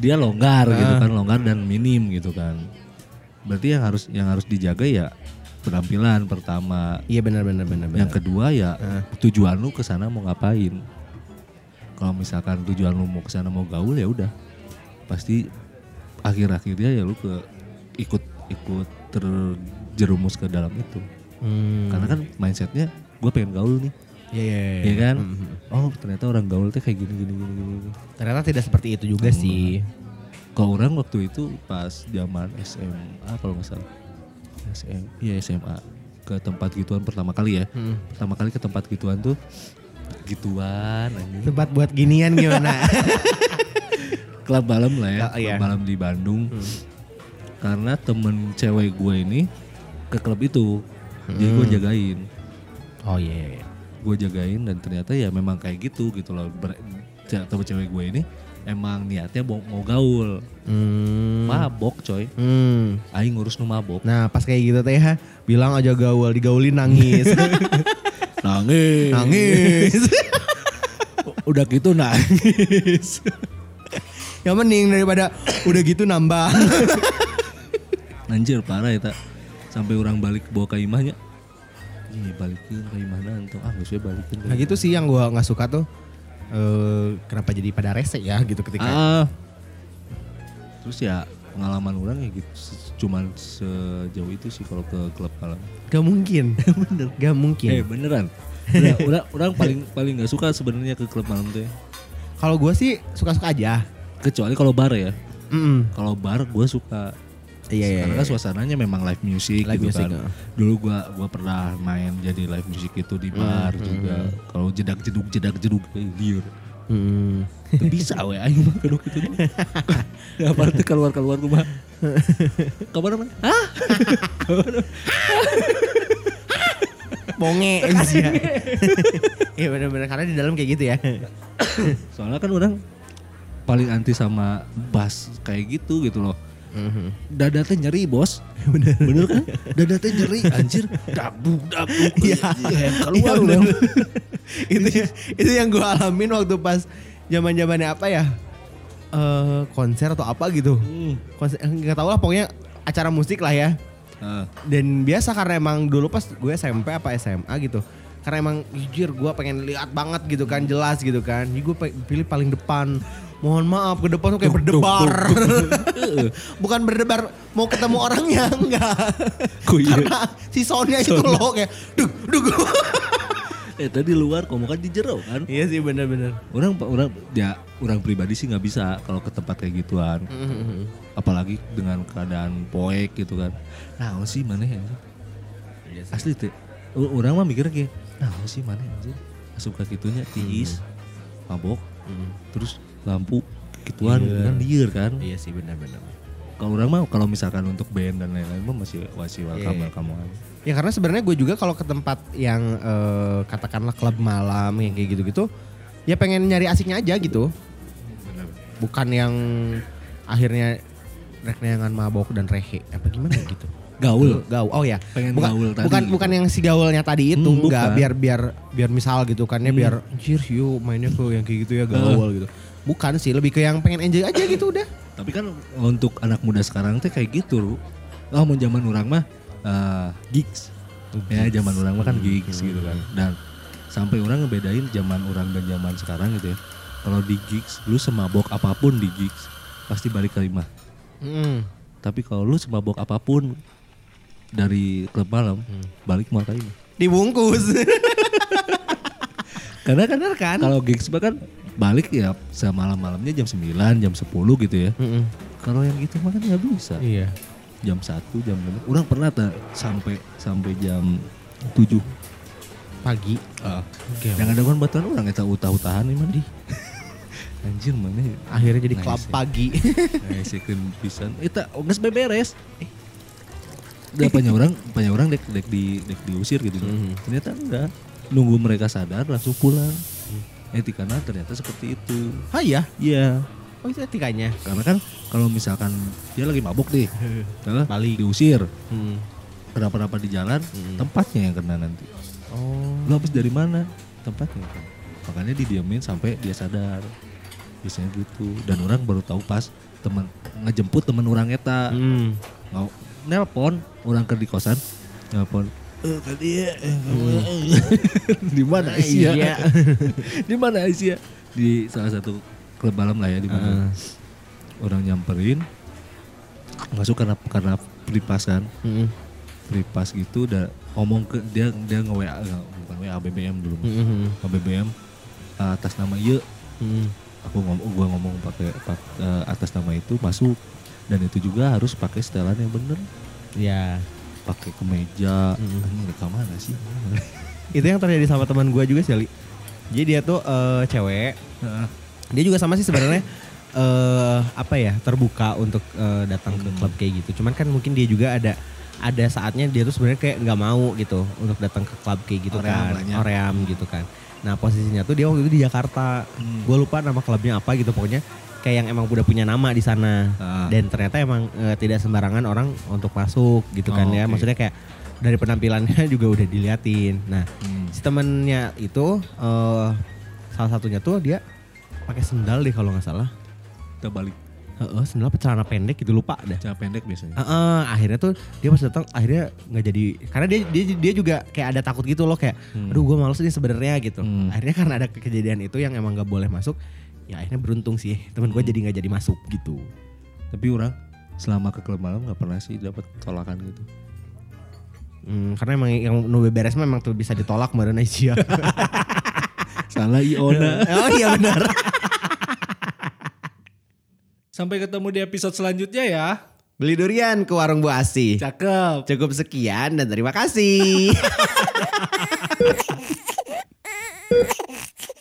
dia longgar gitu kan longgar dan minim gitu kan. Berarti yang harus yang harus dijaga ya penampilan pertama. Iya benar benar benar yang kedua ya tujuan lu ke sana mau ngapain? Kalau misalkan tujuan lu mau ke sana mau gaul ya udah. Pasti akhir-akhirnya ya lu ke ikut ikut terjerumus ke dalam itu. Hmm. karena kan mindsetnya gue pengen gaul nih Iya iya iya. ya kan Mhm. oh ternyata orang gaul tuh kayak gini gini gini gini. Ternyata tidak seperti itu juga sih. kalau orang waktu itu pas zaman SMA kalau nggak salah SM iya SMA ke tempat gituan pertama kali ya Hmm. pertama kali ke tempat gituan tuh gituan anjing Tempat buat ginian gimana? klub malam lah ya, Oh, iya. klub malam di Bandung. Karena temen cewek gue ini ke klub itu, jadi gue jagain, oh iya iya. iya. Gue jagain dan ternyata ya memang kayak gitu gitu loh. Ber- ce- temen cewek gue ini emang niatnya mau, mau gaul, Hmm. mabok coy, Hmm. aing ngurus nu mabok, Nah pas kayak gitu teh bilang aja gaul digaulin nangis. nangis, nangis. udah gitu nangis. Yang mending daripada udah gitu nambah. Anjir parah ya tak, sampai orang balik bawa ke imahnya. Ih balikin ke imahnya untuk ah gak balikin. Nah gitu sih yang gua nggak suka tuh. eh kenapa jadi pada rese ya gitu ketika Ah. Terus ya pengalaman orang ya gitu cuman sejauh itu sih kalau ke klub malam. gak mungkin bener gak mungkin Eh beneran. Udah, udah orang paling paling nggak suka sebenarnya ke klub malam tuh. ya. kalau gue sih suka-suka aja Kecuali kalau bar ya. Mm-mm. Kalau bar gue suka. Iya iya, Karena kan iya. suasananya memang live music Live gitu music, kan. Dulu gua gua pernah main jadi live music itu di bar juga. Kalau jedak jeduk jedak jeduk eh, liur. Mm. Teu bisa we aing mah kedok itu. Ya apalagi keluar-keluar rumah. Kabar mana? Hah? bonge sih ya iya bener-bener karena di dalam kayak gitu ya Soalnya kan orang paling anti sama bass kayak gitu gitu loh. Dada teh nyeri bos. Bener. Bener kan? Dada teh nyeri anjir. Dabuk dabuk. Iya. Iya, keluar Iya, udah. bener. itu itu yang gue alamin waktu pas zaman zamannya apa ya eh konser atau apa gitu Hmm. konser eh, nggak tahu lah pokoknya acara musik lah ya Ah, dan biasa karena emang dulu pas gue SMP apa SMA gitu karena emang jujur gue pengen lihat banget gitu kan jelas gitu kan jadi gue pilih paling depan mohon maaf ke depan tuh kayak berdebar bukan berdebar mau ketemu orangnya enggak Kok iya? karena si soundnya itu loh kayak duk duk Eh tadi luar kamu kan di jero kan. iya sih bener-bener Orang orang ya orang pribadi sih nggak bisa kalau ke tempat kayak gituan. Apalagi dengan keadaan poek gitu kan. Nah, sih mana ya? Sih. Asli teh. U- Orang mah mikirnya kayak, nah sih mana anjir? Asup ke gitunya tiis, mabok, terus lampu gituan Lieur. kan liar kan. iya sih bener-bener Kalau orang mah kalau misalkan untuk band dan lain-lain mah masih masih welcome Iya. welcome aja. Ya karena sebenarnya gue juga kalau ke tempat yang eh, katakanlah klub malam yang kayak gitu-gitu, ya pengen nyari asiknya aja gitu. bukan yang akhirnya rek neangan mabok dan rehe apa gimana gitu. Gaul. gaul. Oh ya. Pengen bukan, gaul tadi Bukan gitu. bukan yang si gaulnya tadi itu Hmm, enggak bukan. biar biar biar misal gitu kan ya Hmm. biar anjir yuk mainnya ke yang kayak gitu ya gaul gitu. Bukan sih lebih ke yang pengen enjoy aja gitu udah. Tapi kan untuk anak muda sekarang teh kayak gitu, Ru. Oh, mau zaman orang mah eh, gigs. Ya, zaman orang mah kan gigs gitu kan. Dan sampai orang ngebedain zaman orang dan zaman sekarang gitu ya. Kalau di gigs, lu semabok apa pun di gigs pasti balik ke rumah. Hmm. Tapi kalau lu semabok apa pun dari klub malam, balik mau ke rumah. Dibungkus. Karena kan Bener kan? kalau gigs mah kan balik ya semalam-malamnya jam 9, jam 10 gitu ya. Mm-mm. Kalau yang gitu mah kan nggak bisa. Iya. jam 1 jam 5 orang pernah tak sampai sampai jam 7 Pagi. yang ada kan batuan orang eta utah-utahan ini mah di anjir mana Akhirnya jadi Nice klub ya. pagi. ngaisikeun pisan eta geus beberes eh udah banyak orang banyak orang dek dek di dek diusir gitu Mhm. ternyata enggak nunggu mereka sadar langsung pulang etikana ternyata seperti itu Ah iya. iya Oh itu etikanya. karena kan kalau misalkan dia lagi mabuk nih Balik. diusir Hmm. kenapa-napa di jalan Hmm. tempatnya yang kena nanti Oh. lu habis dari mana tempatnya kan makanya didiamin sampai dia sadar biasanya gitu dan orang baru tahu pas teman ngejemput teman orang eta Hmm. nelpon orang ke di kosan nelpon eh tadi ya eh, kamu, eh." di mana Asia Iya. di mana Asia di salah satu klub malam lah ya di mana Heeh. orang nyamperin masuk karena karena pripas kan pripas gitu udah ngomong ke dia dia nge WA nggak, bukan WA BBM dulu Mm-mm. ke BBM uh, atas nama Ye Mm. aku ngomong gua ngomong pakai pak- uh, atas nama itu masuk dan itu juga harus pakai setelan yang bener Ya. Pakai kemeja Mm. ini rekam mana sih Itu yang terjadi sama teman gua juga sih, Ali. Jadi dia tuh eh, cewek. Heeh. Dia juga sama sih sebenarnya eh apa ya terbuka untuk eh, datang ke Hmm. klub kayak gitu. Cuman kan mungkin dia juga ada ada saatnya dia tuh sebenarnya kayak nggak mau gitu untuk datang ke klub kayak gitu Oream kan, lah ya. Oream gitu kan. Nah posisinya tuh dia waktu itu di Jakarta. Hmm. Gue lupa nama klubnya apa gitu pokoknya kayak yang emang udah punya nama di sana. Ah. Dan ternyata emang eh, tidak sembarangan orang untuk masuk gitu kan Oh, ya. oke. Maksudnya kayak dari penampilannya juga udah diliatin. Nah Hmm. si temennya itu eh salah satunya tuh dia pakai sendal deh kalau nggak salah. kita balik Heeh, sendal apa celana pendek gitu lupa dah. cara pendek biasanya Heeh, akhirnya tuh dia pas datang akhirnya nggak jadi karena dia dia dia juga kayak ada takut gitu loh kayak Hmm. aduh gue males nih sebenarnya gitu. Hmm. Akhirnya karena ada kejadian itu yang emang nggak boleh masuk ya akhirnya beruntung sih temen gue Hmm. jadi nggak jadi masuk gitu. tapi orang selama ke klub malam nggak pernah sih dapat tolakan gitu Hmm, karena emang yang nu beres mah emang tuh bisa ditolak kemarin Aisyah. salah Iona oh iya benar. sampai ketemu di episode selanjutnya ya Beli durian ke warung Bu Asih. cakep Cukup sekian dan terima kasih.